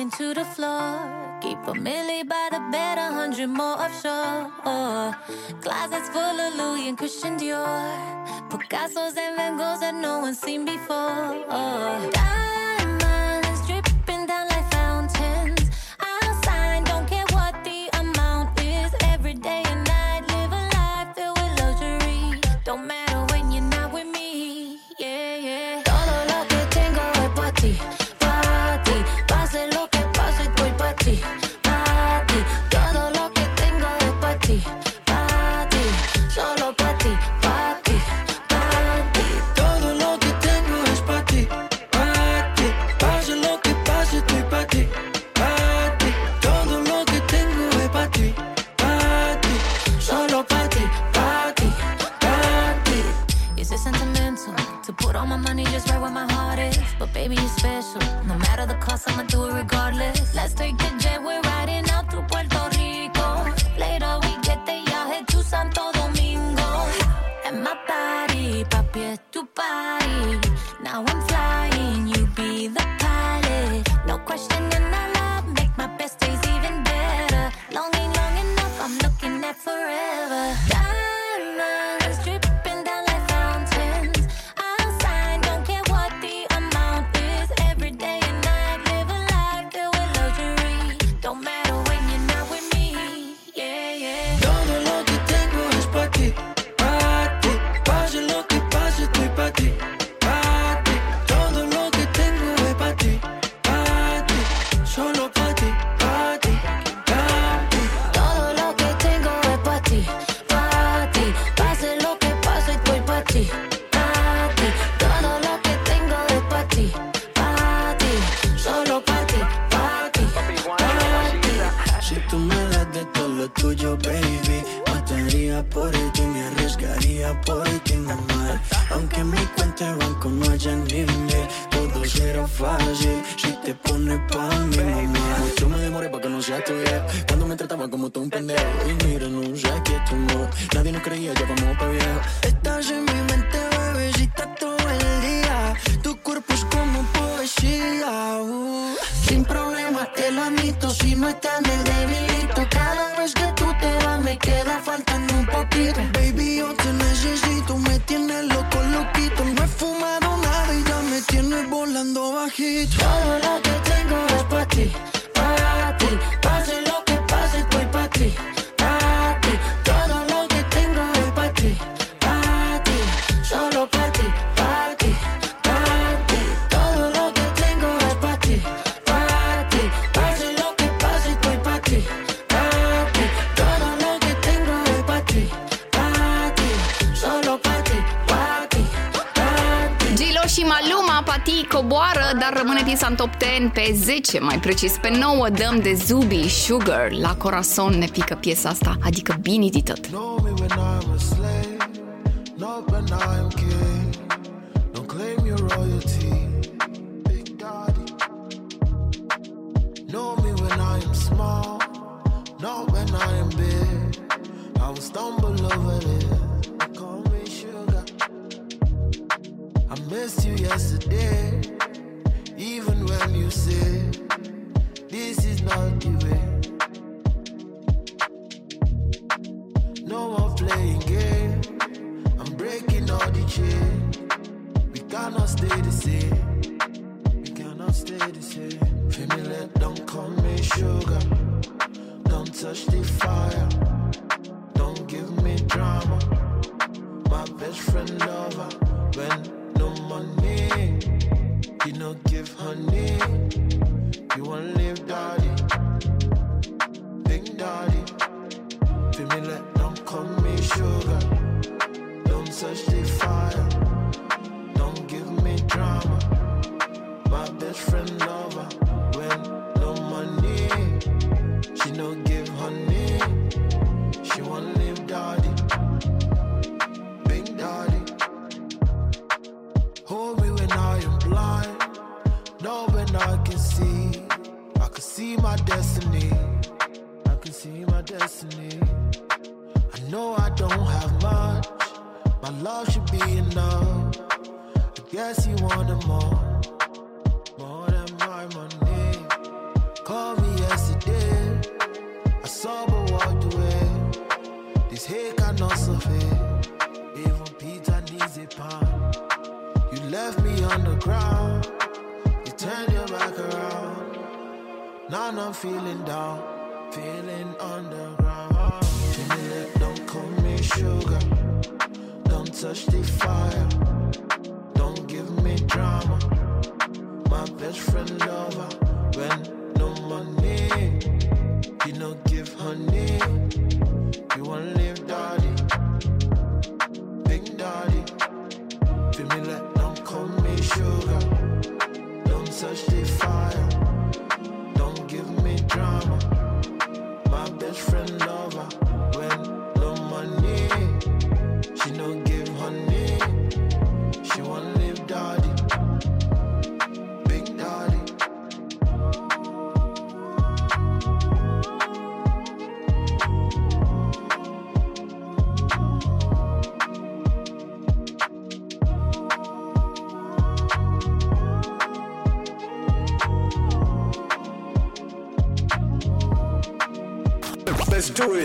from to the floor. Keep a milli by the bed, a hundred more offshore. Closets full of Louis and Christian Dior. Picasso's and Van Goghs that no one's seen before. Diamonds dar rămâne piesa în top 10 pe 10, mai precis pe 9 dăm de Zubi Sugar. La corazon ne pică piesa asta, adică bine dităt. Not when I am big, I will stumble over it. Call me sugar. I missed you yesterday. You say This is not the way.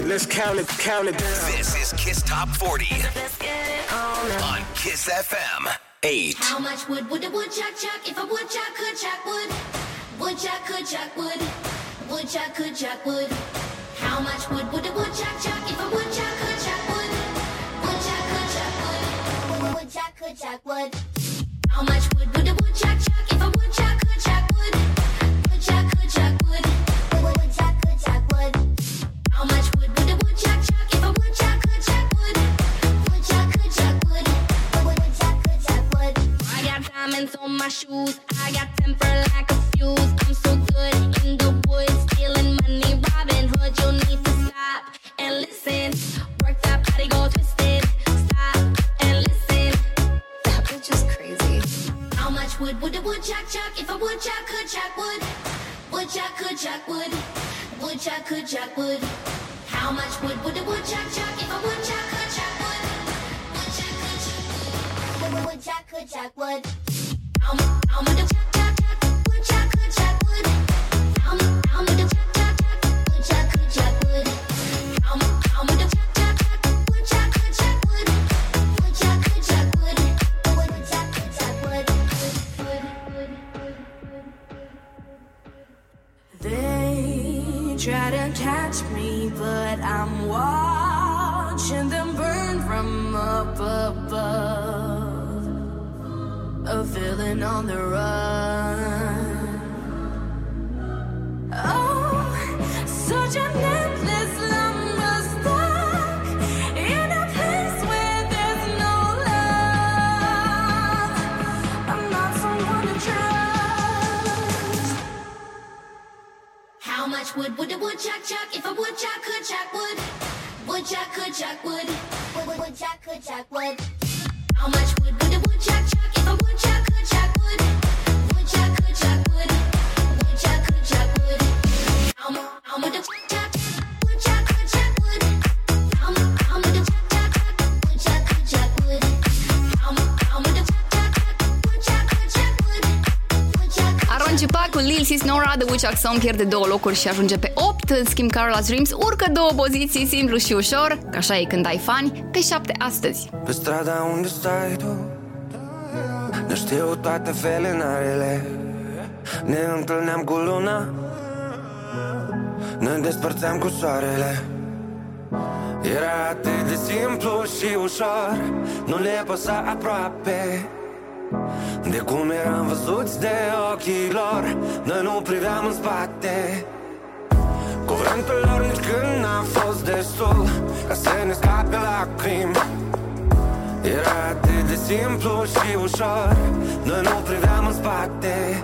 Let's it. Let's count it, count it down. This is Kiss Top 40 on Kiss FM 8. How much wood would a woodchuck chuck if a woodchuck could chuck wood? Woodchuck could chuck wood. Woodchuck could chuck wood. How much wood would a woodchuck chuck if a woodchuck could chuck wood? Woodchuck could chuck wood. Woodchuck could chuck wood. How much wood Nora, The Witch Song pierde două locuri și ajunge pe 8. În schimb, Carola's Dreams urcă două poziții, simplu și ușor, că așa e când ai fani, pe 7 astăzi. Pe strada unde stai tu Ne știu toate felinarele Ne întâlneam cu luna Ne despărțeam cu soarele Era atât de simplu și ușor Nu le păsa aproape De cum eram văzuți de ochii lor Noi nu priveam în spate. Cuvântul lor nici când n-a fost destul Ca să ne scape lacrimi. Era atât de simplu și ușor. Noi nu priveam în spate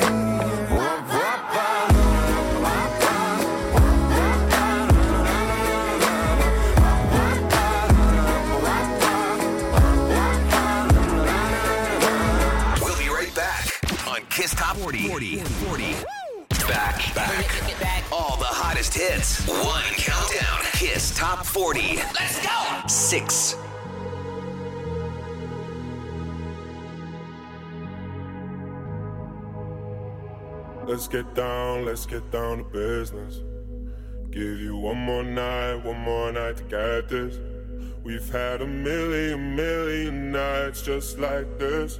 40. 40. 40. Back, back. All the hottest hits. One countdown. Kiss Top 40. Let's go. Six. Let's get down, let's get down to business. Give you one more night, one more night to get this. We've had a million, million nights just like this.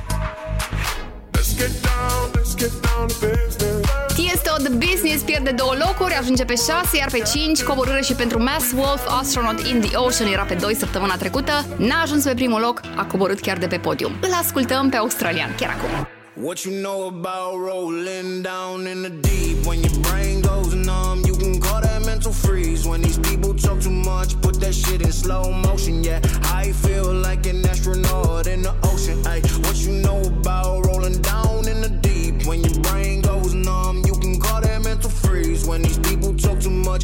Tiesto The Business pierde două locuri, ajunge pe 6, iar pe 5 coborâre și pentru Mass Wolf, Astronaut in the Ocean era pe 2 săptămâna trecută, n-a ajuns pe primul loc, a coborât chiar de pe podium. Îl ascultăm pe australian, chiar acum. What you know about rolling down in the deep? When your brain goes numb, you can call that mental freeze. When these people talk too much, put that shit in slow motion. Yeah, I feel like an astronaut in the ocean. Ay, what you know about rolling down in the deep? When your brain goes numb, you can call that mental freeze. When these people talk too much,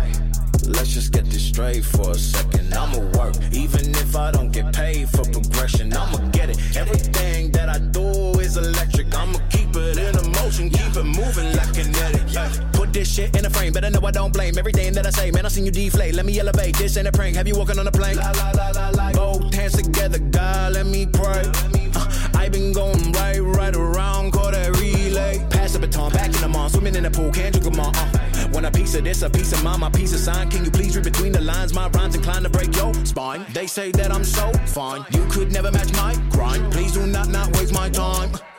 Let's just get this straight for a second. I'ma work, even if I don't get paid for progression. I'ma get it. Everything that I do is electric. I'ma keep it in a motion, keep it moving like kinetic. Put this shit in a frame, better know I don't blame everything that I say. Man, I seen you deflate. Let me elevate. This ain't a prank. Have you walking on a plane? La la la la la. Both hands together, God, let me pray. Uh, I been going right, right around, call that relay. Pass the baton, back in the mall, swimming in the pool, can't drink them all. Uh. Want a piece of this, a piece of mine, my piece of sign. Can you please read between the lines? My rhymes inclined to break your spine. They say that I'm so fine, you could never match my grind. Please do not not waste my time.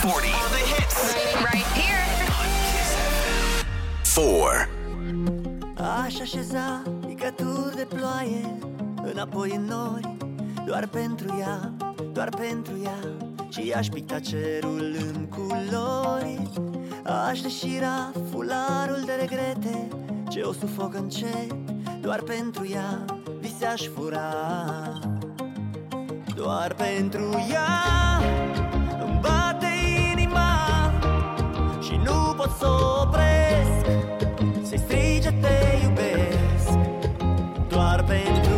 40. All the hits. Right here. Four. Aș așeza picături de ploaie Înapoi în nori Doar pentru ea, doar pentru ea Și aș picta cerul în culori Aș deșira fularul de regrete Ce o sufoc încet Doar pentru ea vise aș fura Doar pentru ea pot să o opresc Să-i strige te iubesc. Doar pentru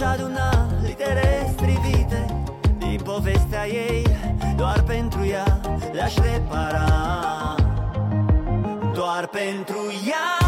Aș aduna litere strivite Din povestea ei Doar pentru ea le-aș repara. Doar pentru ea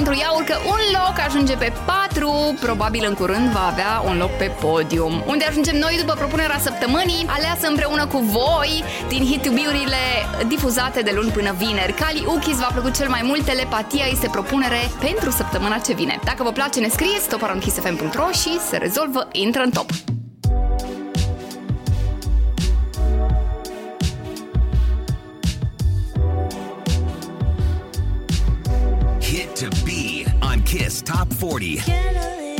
pentru ea urcă un loc, ajunge pe 4, probabil în curând va avea un loc pe podium. Unde ajungem noi după propunerea săptămânii, aleasă împreună cu voi din hit urile difuzate de luni până vineri. Cali Ukis v-a plăcut cel mai mult, telepatia este propunere pentru săptămâna ce vine. Dacă vă place, ne scrieți toparonkissfm.ro și se rezolvă, intră în top. Kiss Top 40.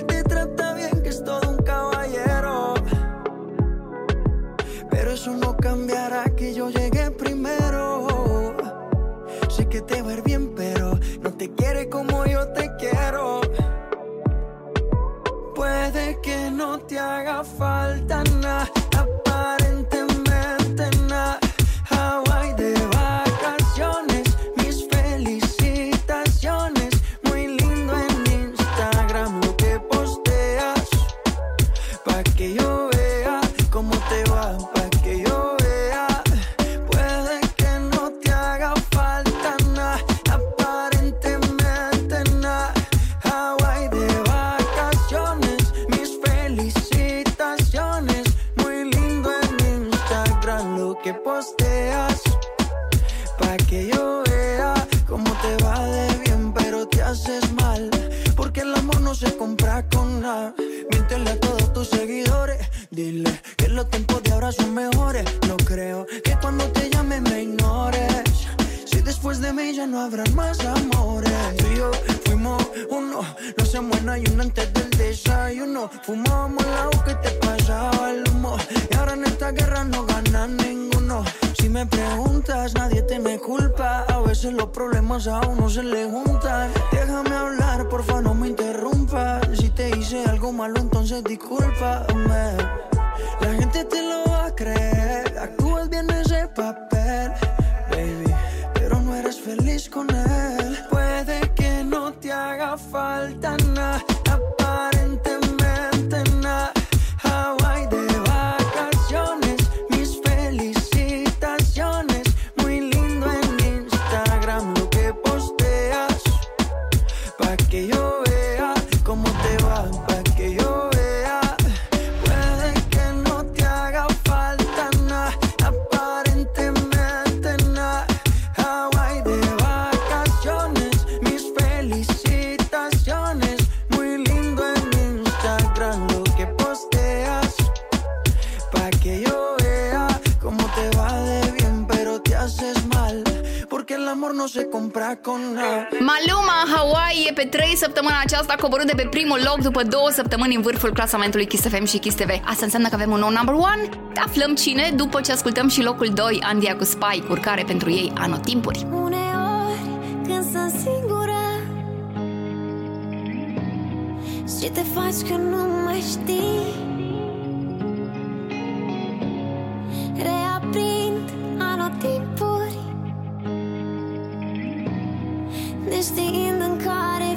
haga falta Fumábamos el agua que te pasaba el humo. Y ahora en esta guerra no gana ninguno. Si me preguntas, nadie te me culpa. A veces los problemas a uno se le juntan. Déjame hablar, porfa, no me interrumpas. Si te hice algo malo, entonces discúlpame. La gente te lo săptămâna aceasta coborât de pe primul loc după două săptămâni în vârful clasamentului Kiss FM și Kiss TV. Asta înseamnă că avem un nou number one. Aflăm cine după ce ascultăm și locul 2, Andia cu Spike, urcare pentru ei anotimpuri. Uneori când sunt singură Și te faci că nu mai știi Reaprind anotimpuri Neștiind în care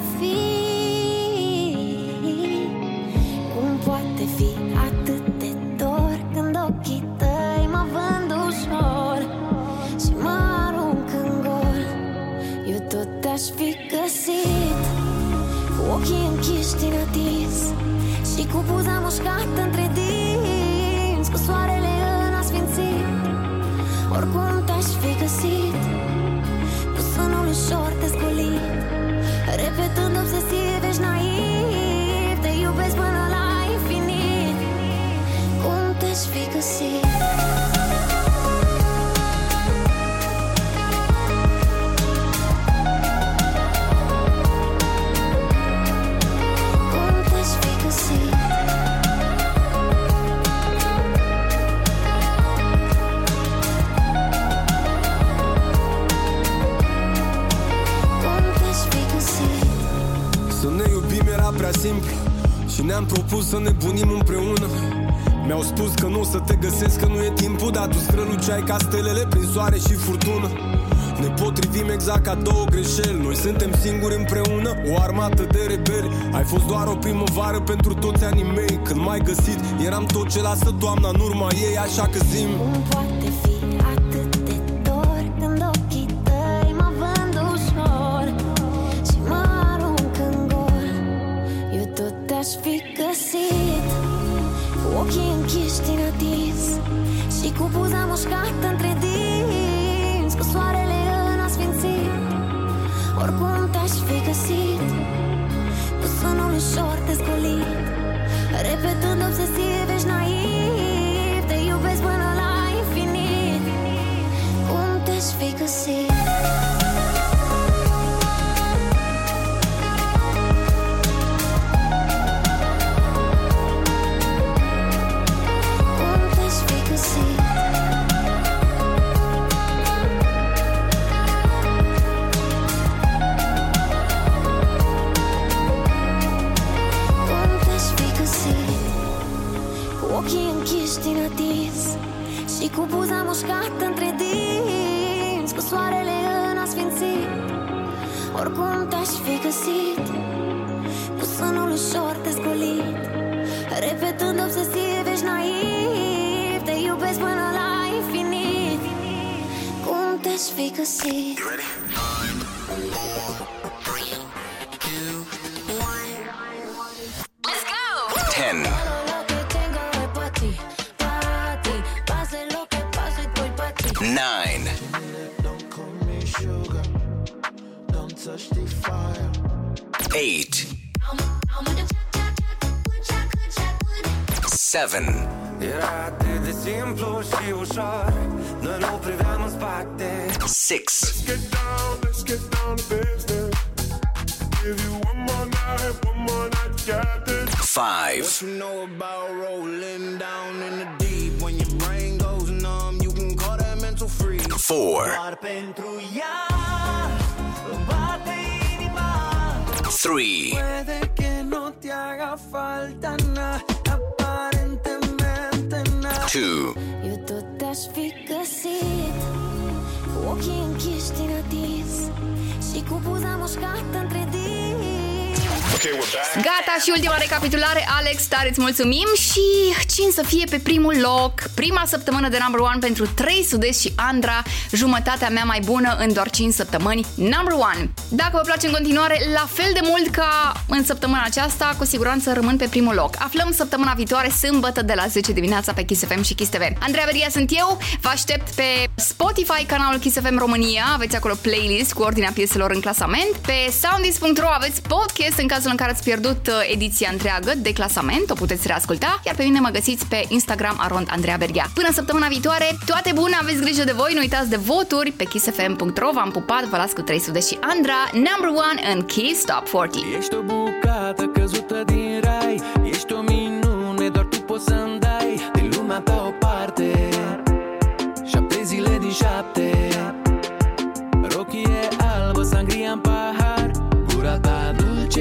ochii închiși din atins Și cu buza mușcată între dinți Cu soarele în asfințit. Oricum te-aș fi găsit Cu sunul ușor descolit Repetând obsesiv, ești naiv Te iubesc până la infinit. Cum te-aș fi găsit simplu Și ne-am propus să ne bunim împreună. Mi-au spus că nu o să te găsesc, că nu e timpul Dar tu străluceai ca stelele prin soare și furtună. Ne potrivim exact ca două greșeli Noi suntem singuri împreună, o armată de rebeli. Ai fost doar o primăvară pentru toți anii mei Când m-ai găsit, eram tot ce lasă toamna în urma ei Așa că zim Gata și ultima recapitulare, Alex, tare îți mulțumim și cine să fie pe primul loc, prima săptămână de number one pentru 3 sudezi și Andra, jumătatea mea mai bună în doar 5 săptămâni, number one. Dacă vă place în continuare, la fel de mult ca în săptămâna aceasta, cu siguranță rămân pe primul loc. Aflăm săptămâna viitoare, sâmbătă, de la 10 dimineața pe Kiss FM și Kiss TV. Andreea Beria sunt eu, vă aștept pe Spotify, canalul Kiss FM România, aveți acolo playlist cu ordinea pieselor în clasament. Pe soundis.ro aveți podcast în cazul în care ați pierdut uh, ediția întreagă de clasament, o puteți reasculta, iar pe mine mă găsiți pe Instagram arond Andreea Berghia. Până săptămâna viitoare, toate bune, aveți grijă de voi, nu uitați de voturi pe kissfm.ro, v-am pupat, vă las cu 300 și Andra, number one în Kiss Top 40. Ești o bucată căzută din rai Ești o minune, doar tu poți să-mi dai Din lumea ta o parte Șapte zile din șapte Rochie albă, sangria în pahar Gura ta dulce